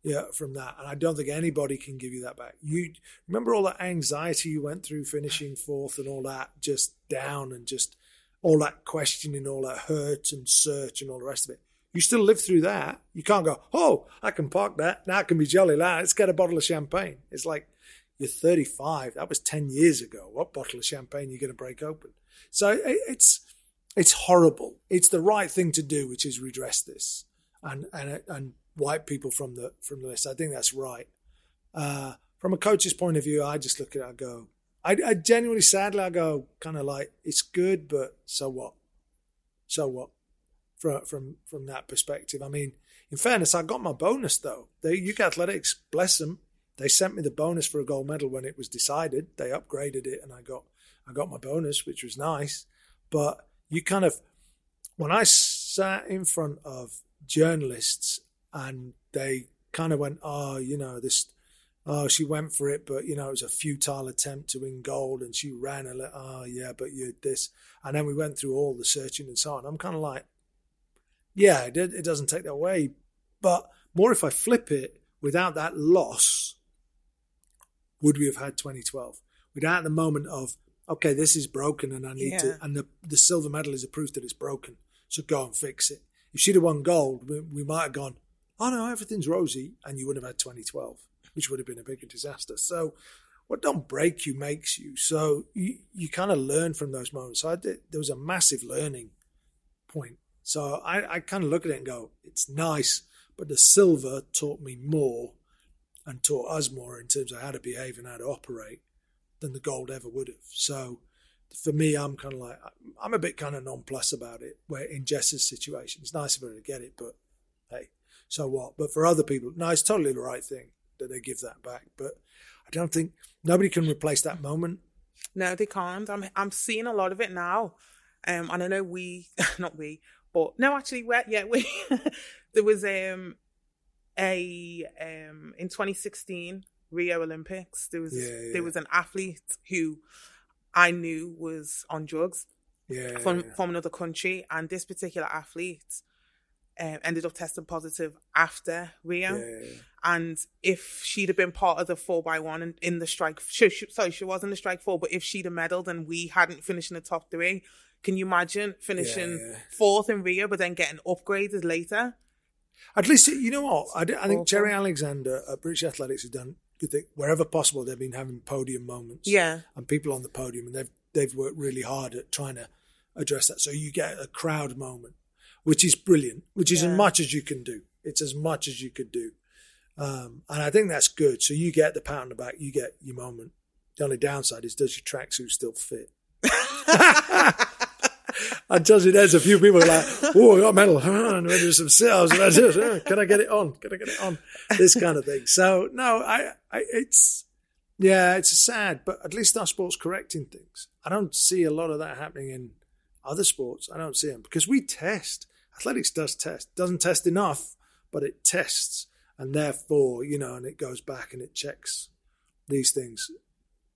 Yeah, from that, and I don't think anybody can give you that back. You remember all that anxiety you went through finishing fourth and all that, just down and just all that questioning, all that hurt and search and all the rest of it. You still live through that. You can't go, oh, I can park that. Now I can be jolly. Let's get a bottle of champagne. It's like you're 35. That was 10 years ago. What bottle of champagne are you going to break open? So it's it's horrible. It's the right thing to do, which is redress this and and and wipe people from the from the list. I think that's right. Uh, from a coach's point of view, I just look at it. I go, I, I genuinely, sadly, I go kind of like it's good, but so what? So what? From from from that perspective, I mean, in fairness, I got my bonus though. The UK Athletics, bless them, they sent me the bonus for a gold medal when it was decided. They upgraded it, and I got I got my bonus, which was nice. But you kind of, when I sat in front of journalists and they kind of went, oh, you know, this, oh, she went for it, but, you know, it was a futile attempt to win gold and she ran a little, oh, yeah, but you this. And then we went through all the searching and so on. I'm kind of like, yeah, it, it doesn't take that away. But more if I flip it, without that loss, would we have had 2012? Without the moment of, okay, this is broken and I need yeah. to, and the, the silver medal is a proof that it's broken. So go and fix it. If she'd have won gold, we, we might have gone, oh no, everything's rosy, and you would have had 2012, which would have been a bigger disaster. So what don't break you makes you. So you, you kind of learn from those moments. So did, there was a massive learning point. So I, I kind of look at it and go, it's nice, but the silver taught me more and taught us more in terms of how to behave and how to operate than the gold ever would have. So for me, I'm kind of like I'm a bit kind of nonplussed about it. Where in Jess's situation, it's nice of her to get it, but hey, so what? But for other people, no, it's totally the right thing that they give that back. But I don't think nobody can replace that moment. No, they can't. I'm I'm seeing a lot of it now, um, and I know we, [LAUGHS] not we, but no, actually, we yeah, we. [LAUGHS] there was um a um in 2016 Rio Olympics. There was yeah, yeah. there was an athlete who I knew was on drugs yeah, from from another country, and this particular athlete um, ended up testing positive after Rio. And if she'd have been part of the four by one in, in the strike, she, she, sorry, she was in the strike four, but if she'd have medaled and we hadn't finished in the top three, can you imagine finishing fourth in Rio, but then getting upgraded later? At least you know what I, I think Cherry Alexander at British Athletics has done good thing. Wherever possible, they've been having podium moments. Yeah, and people on the podium, and they've they've worked really hard at trying to address that. So you get a crowd moment, which is brilliant. Which is yeah. as much as you can do. It's as much as you could do, um, and I think that's good. So you get the pat on the back, you get your moment. The only downside is does your tracksuit still fit? [LAUGHS] [LAUGHS] I tell you, there's a few people like, oh, I got a medal. And we do some sales. And I just, oh, can I get it on? Can I get it on? This kind of thing. So, no, I, I, it's, yeah, it's sad, but at least our sport's correcting things. I don't see a lot of that happening in other sports. I don't see them because we test. Athletics does test. Doesn't test enough, but it tests. And therefore, you know, and it goes back and it checks these things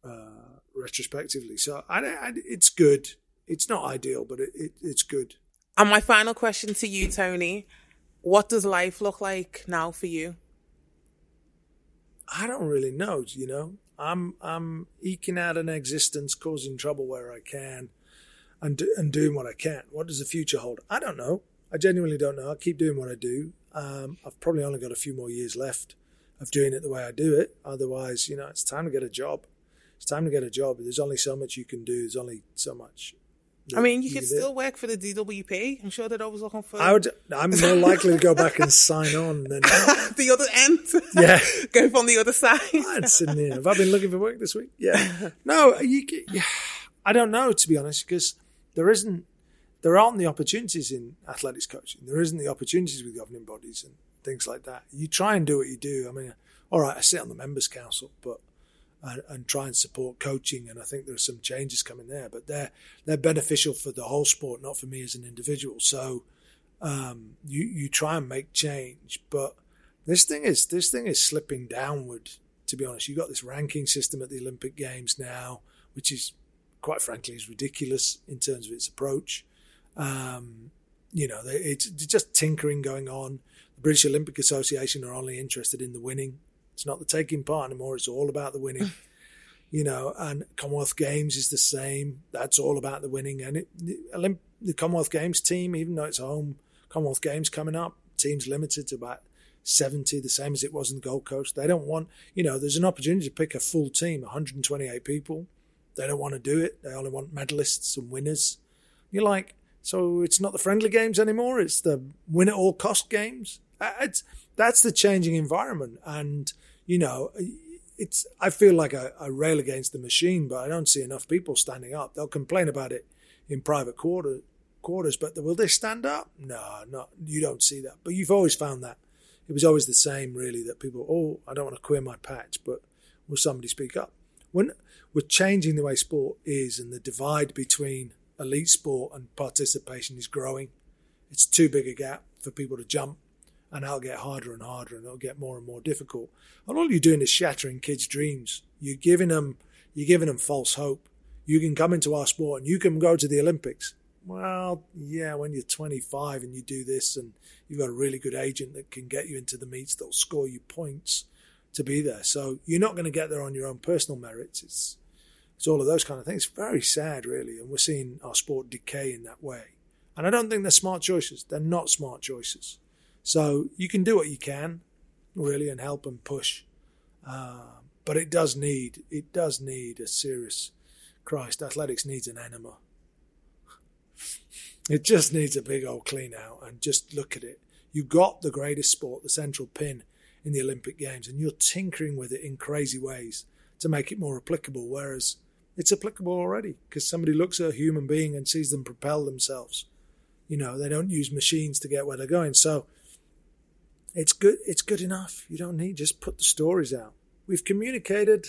uh, retrospectively. So I, I, it's good it's not ideal, but it, it, it's good. And my final question to you, Tony, what does life look like now for you? I don't really know. You know, I'm I'm eking out an existence, causing trouble where I can, and and doing what I can. What does the future hold? I don't know. I genuinely don't know. I keep doing what I do. Um, I've probably only got a few more years left of doing it the way I do it. Otherwise, you know, it's time to get a job. It's time to get a job. There's only so much you can do. There's only so much I mean, you could still work for the DWP. I'm sure they're always looking for. I would. I'm more likely to go back and sign on than [LAUGHS] the other end. Yeah, [LAUGHS] go from the other side. I'm sitting here. Have I been looking for work this week? Yeah. No, you. I don't know to be honest, because there isn't, there aren't the opportunities in athletics coaching. There isn't the opportunities with governing bodies and things like that. You try and do what you do. I mean, all right, I sit on the members' council, but and, and, try and support coaching. And I think there are some changes coming there, but they're they're beneficial for the whole sport, not for me as an individual. So um, you you try and make change, but this thing is this thing is slipping downward. To be honest, you've got this ranking system at the Olympic Games now, which is quite frankly is ridiculous in terms of its approach. Um, you know, it's just tinkering going on. The British Olympic Association are only interested in the winning it's not the taking part anymore. It's all about the winning. [LAUGHS] you know, and Commonwealth Games is the same. That's all about the winning. And it, the, Olymp- the Commonwealth Games team, even though it's home Commonwealth Games coming up, teams limited to about 70, the same as it was in the Gold Coast. They don't want, you know, there's an opportunity to pick a full team, 128 people. They don't want to do it. They only want medalists and winners. You're like, so it's not the friendly games anymore. It's the win at all cost games. Uh, it's, that's the changing environment. And, you know, it's, I feel like I, I rail against the machine, but I don't see enough people standing up. They'll complain about it in private quarter, quarters, but will they stand up? No, not, you don't see that. But you've always found that. It was always the same, really, that people, oh, I don't want to queer my patch, but will somebody speak up? When we're changing the way sport is and the divide between elite sport and participation is growing. It's too big a gap for people to jump, and that'll get harder and harder, and it'll get more and more difficult. And all you're doing is shattering kids' dreams. You're giving them, you're giving them false hope. You can come into our sport and you can go to the Olympics. Well, yeah, when you're 25 and you do this, and you've got a really good agent that can get you into the meets, that'll score you points to be there. So you're not going to get there on your own personal merits. It's it's all of those kind of things. Very sad, really, and we're seeing our sport decay in that way. And I don't think they're smart choices. They're not smart choices. So you can do what you can, really, and help and push. Uh, but it does need it does need a serious Christ. Athletics needs an enema. It just needs a big old clean out and just look at it. You've got the greatest sport, the central pin in the Olympic Games, and you're tinkering with it in crazy ways to make it more applicable. Whereas it's applicable already because somebody looks at a human being and sees them propel themselves. You know, they don't use machines to get where they're going. So it's good. It's good enough. You don't need just put the stories out. We've communicated,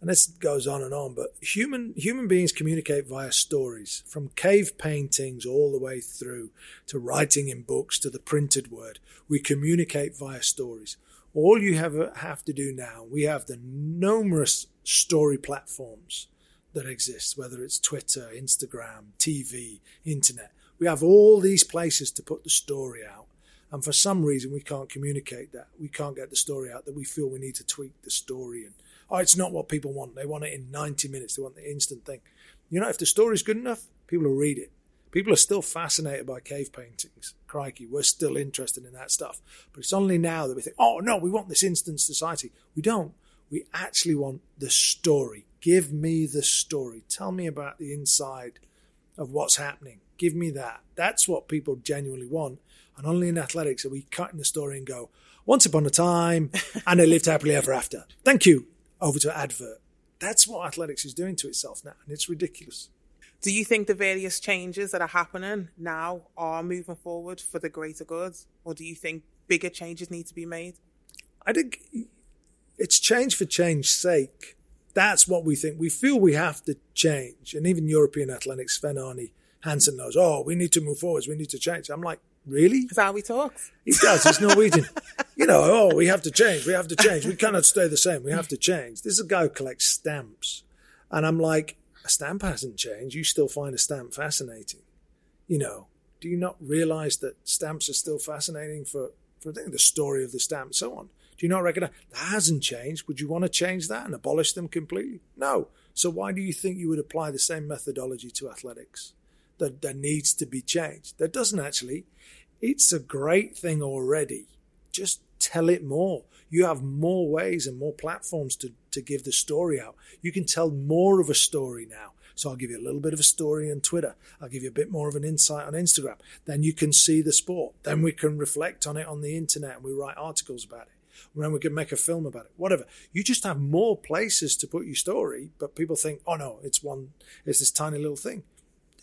and this goes on and on. But human human beings communicate via stories, from cave paintings all the way through to writing in books to the printed word. We communicate via stories. All you have have to do now, we have the numerous story platforms that exist, whether it's Twitter, Instagram, TV, internet. We have all these places to put the story out. And for some reason, we can't communicate that. We can't get the story out that we feel we need to tweak the story. And, oh, it's not what people want. They want it in 90 minutes. They want the instant thing. You know, if the story's good enough, people will read it. People are still fascinated by cave paintings. Crikey, we're still interested in that stuff. But it's only now that we think, oh, no, we want this instant society. We don't. We actually want the story. Give me the story. Tell me about the inside of what's happening. Give me that. That's what people genuinely want. And only in athletics are we cutting the story and go, once upon a time, [LAUGHS] and they lived happily ever after. Thank you. Over to advert. That's what athletics is doing to itself now, and it's ridiculous. Do you think the various changes that are happening now are moving forward for the greater good, or do you think bigger changes need to be made? I think it's change for change's sake. That's what we think. We feel we have to change. And even European athletics, Svein Arne Hansen knows, oh, we need to move forwards. We need to change. I'm like, really? Is that how he talks? He does. He's Norwegian. [LAUGHS] you know, oh, we have to change. We have to change. We cannot stay the same. We have to change. This is a guy who collects stamps. And I'm like, a stamp hasn't changed. You still find a stamp fascinating. You know, do you not realize that stamps are still fascinating for, for the story of the stamp and so on? Do you not recognize that hasn't changed? Would you want to change that and abolish them completely? No. So why do you think you would apply the same methodology to athletics? That that needs to be changed. That doesn't actually. It's a great thing already. Just tell it more. You have more ways and more platforms to, to give the story out. You can tell more of a story now. So I'll give you a little bit of a story on Twitter. I'll give you a bit more of an insight on Instagram. Then you can see the sport. Then we can reflect on it on the internet and we write articles about it Then we can make a film about it, whatever. You just have more places to put your story, but people think, oh no, it's one, it's this tiny little thing.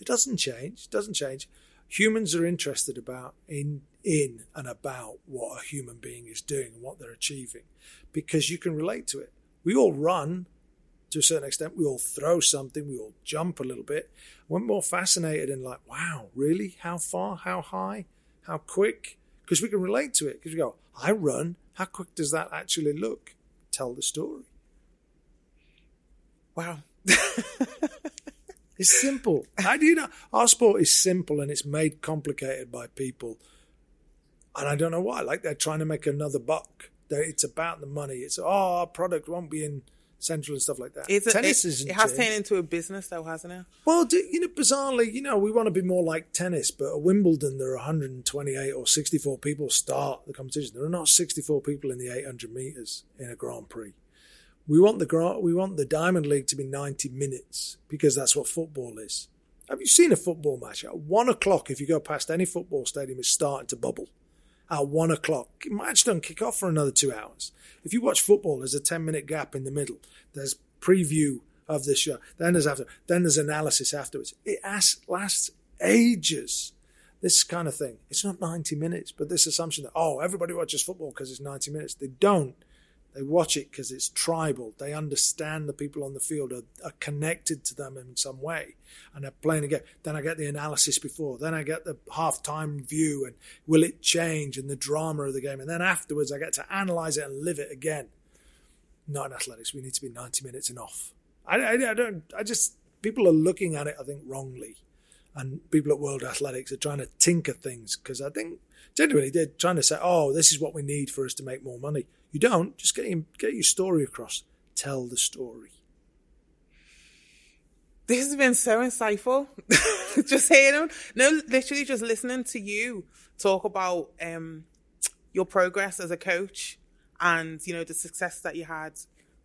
It doesn't change. It doesn't change. Humans are interested about in in and about what a human being is doing and what they're achieving, because you can relate to it. We all run to a certain extent. We all throw something. We all jump a little bit. We're more fascinated and like, wow, really? How far? How high? How quick? Because we can relate to it. Because we go, I run how quick does that actually look? Tell the story. Wow. [LAUGHS] it's simple. [LAUGHS] How do you know? Our sport is simple and it's made complicated by people. And I don't know why. Like they're trying to make another buck. It's about the money. It's, oh, our product won't be in Central and stuff like that. It's a, tennis it, isn't. it has changed. turned into a business, though, hasn't it? Well, do, you know, bizarrely, you know, we want to be more like tennis, but at Wimbledon there are 128 or 64 people start the competition. There are not 64 people in the 800 meters in a Grand Prix. We want the we want the Diamond League to be 90 minutes because that's what football is. Have you seen a football match at one o'clock? If you go past any football stadium, it's starting to bubble. At one o'clock, match don't kick off for another two hours. If you watch football, there's a 10 minute gap in the middle. There's preview of the show. Then there's after. Then there's analysis afterwards. It lasts ages. This kind of thing. It's not 90 minutes, but this assumption that oh everybody watches football because it's 90 minutes. They don't. They watch it because it's tribal. They understand the people on the field are, are, connected to them in some way, and they're playing again. Then I get the analysis before. Then I get the halftime view and will it change and the drama of the game. And then afterwards, I get to analyze it and live it again. Not in athletics. We need to be ninety minutes and off. I, I, I don't. I just people are looking at it. I think wrongly, and people at World Athletics are trying to tinker things because I think genuinely they're trying to say, "Oh, this is what we need for us to make more money." You don't. Just get your, get your story across. Tell the story. This has been so insightful. [LAUGHS] just hearing, no, literally just listening to you talk about um, your progress as a coach and you know the success that you had,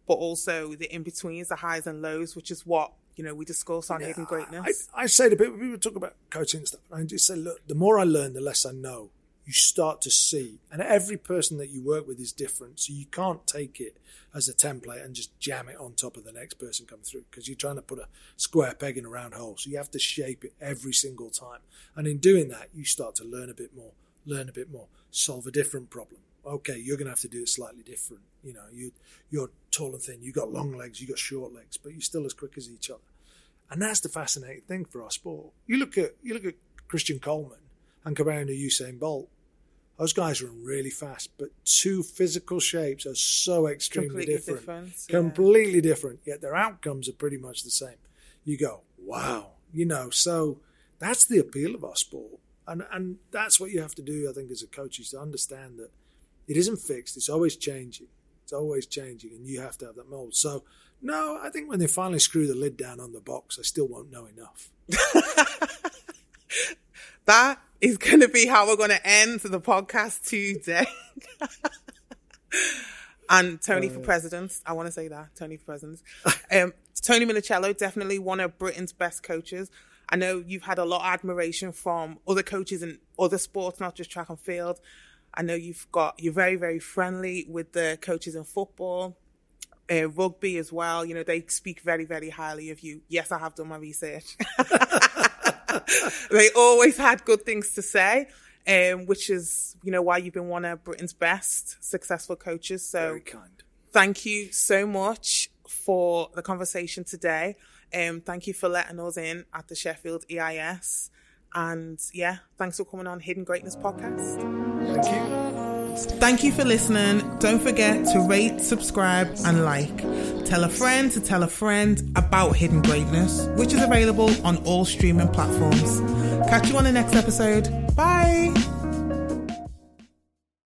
but also the in betweens, the highs and lows, which is what you know we discuss on yeah, hidden greatness. I, I, say to people, people talk about coaching and stuff, and I just say, look, the more I learn, the less I know you start to see. And every person that you work with is different. So you can't take it as a template and just jam it on top of the next person coming through because you're trying to put a square peg in a round hole. So you have to shape it every single time. And in doing that, you start to learn a bit more, learn a bit more, solve a different problem. Okay, you're going to have to do it slightly different. You know, you, you're tall and thin, you've got long legs, you've got short legs, but you're still as quick as each other. And that's the fascinating thing for our sport. You look at, you look at Christian Coleman and compare him to Usain Bolt those guys run really fast, but two physical shapes are so extremely completely different. different yeah. Completely different, yet their outcomes are pretty much the same. You go, wow, you know, so that's the appeal of our sport. And and that's what you have to do, I think, as a coach, is to understand that it isn't fixed, it's always changing. It's always changing, and you have to have that mold. So, no, I think when they finally screw the lid down on the box, I still won't know enough. [LAUGHS] that is going to be how we're going to end the podcast today. [LAUGHS] and Tony uh, for president. I want to say that Tony for president. Um, Tony Minichiello, definitely one of Britain's best coaches. I know you've had a lot of admiration from other coaches in other sports, not just track and field. I know you've got you're very very friendly with the coaches in football, uh, rugby as well. You know they speak very very highly of you. Yes, I have done my research. [LAUGHS] [LAUGHS] they always had good things to say, um, which is, you know, why you've been one of Britain's best successful coaches. So Very kind. thank you so much for the conversation today. Um, thank you for letting us in at the Sheffield EIS. And yeah, thanks for coming on Hidden Greatness Podcast. Thank you. Thank you for listening. Don't forget to rate, subscribe, and like. Tell a friend to tell a friend about Hidden Greatness, which is available on all streaming platforms. Catch you on the next episode. Bye.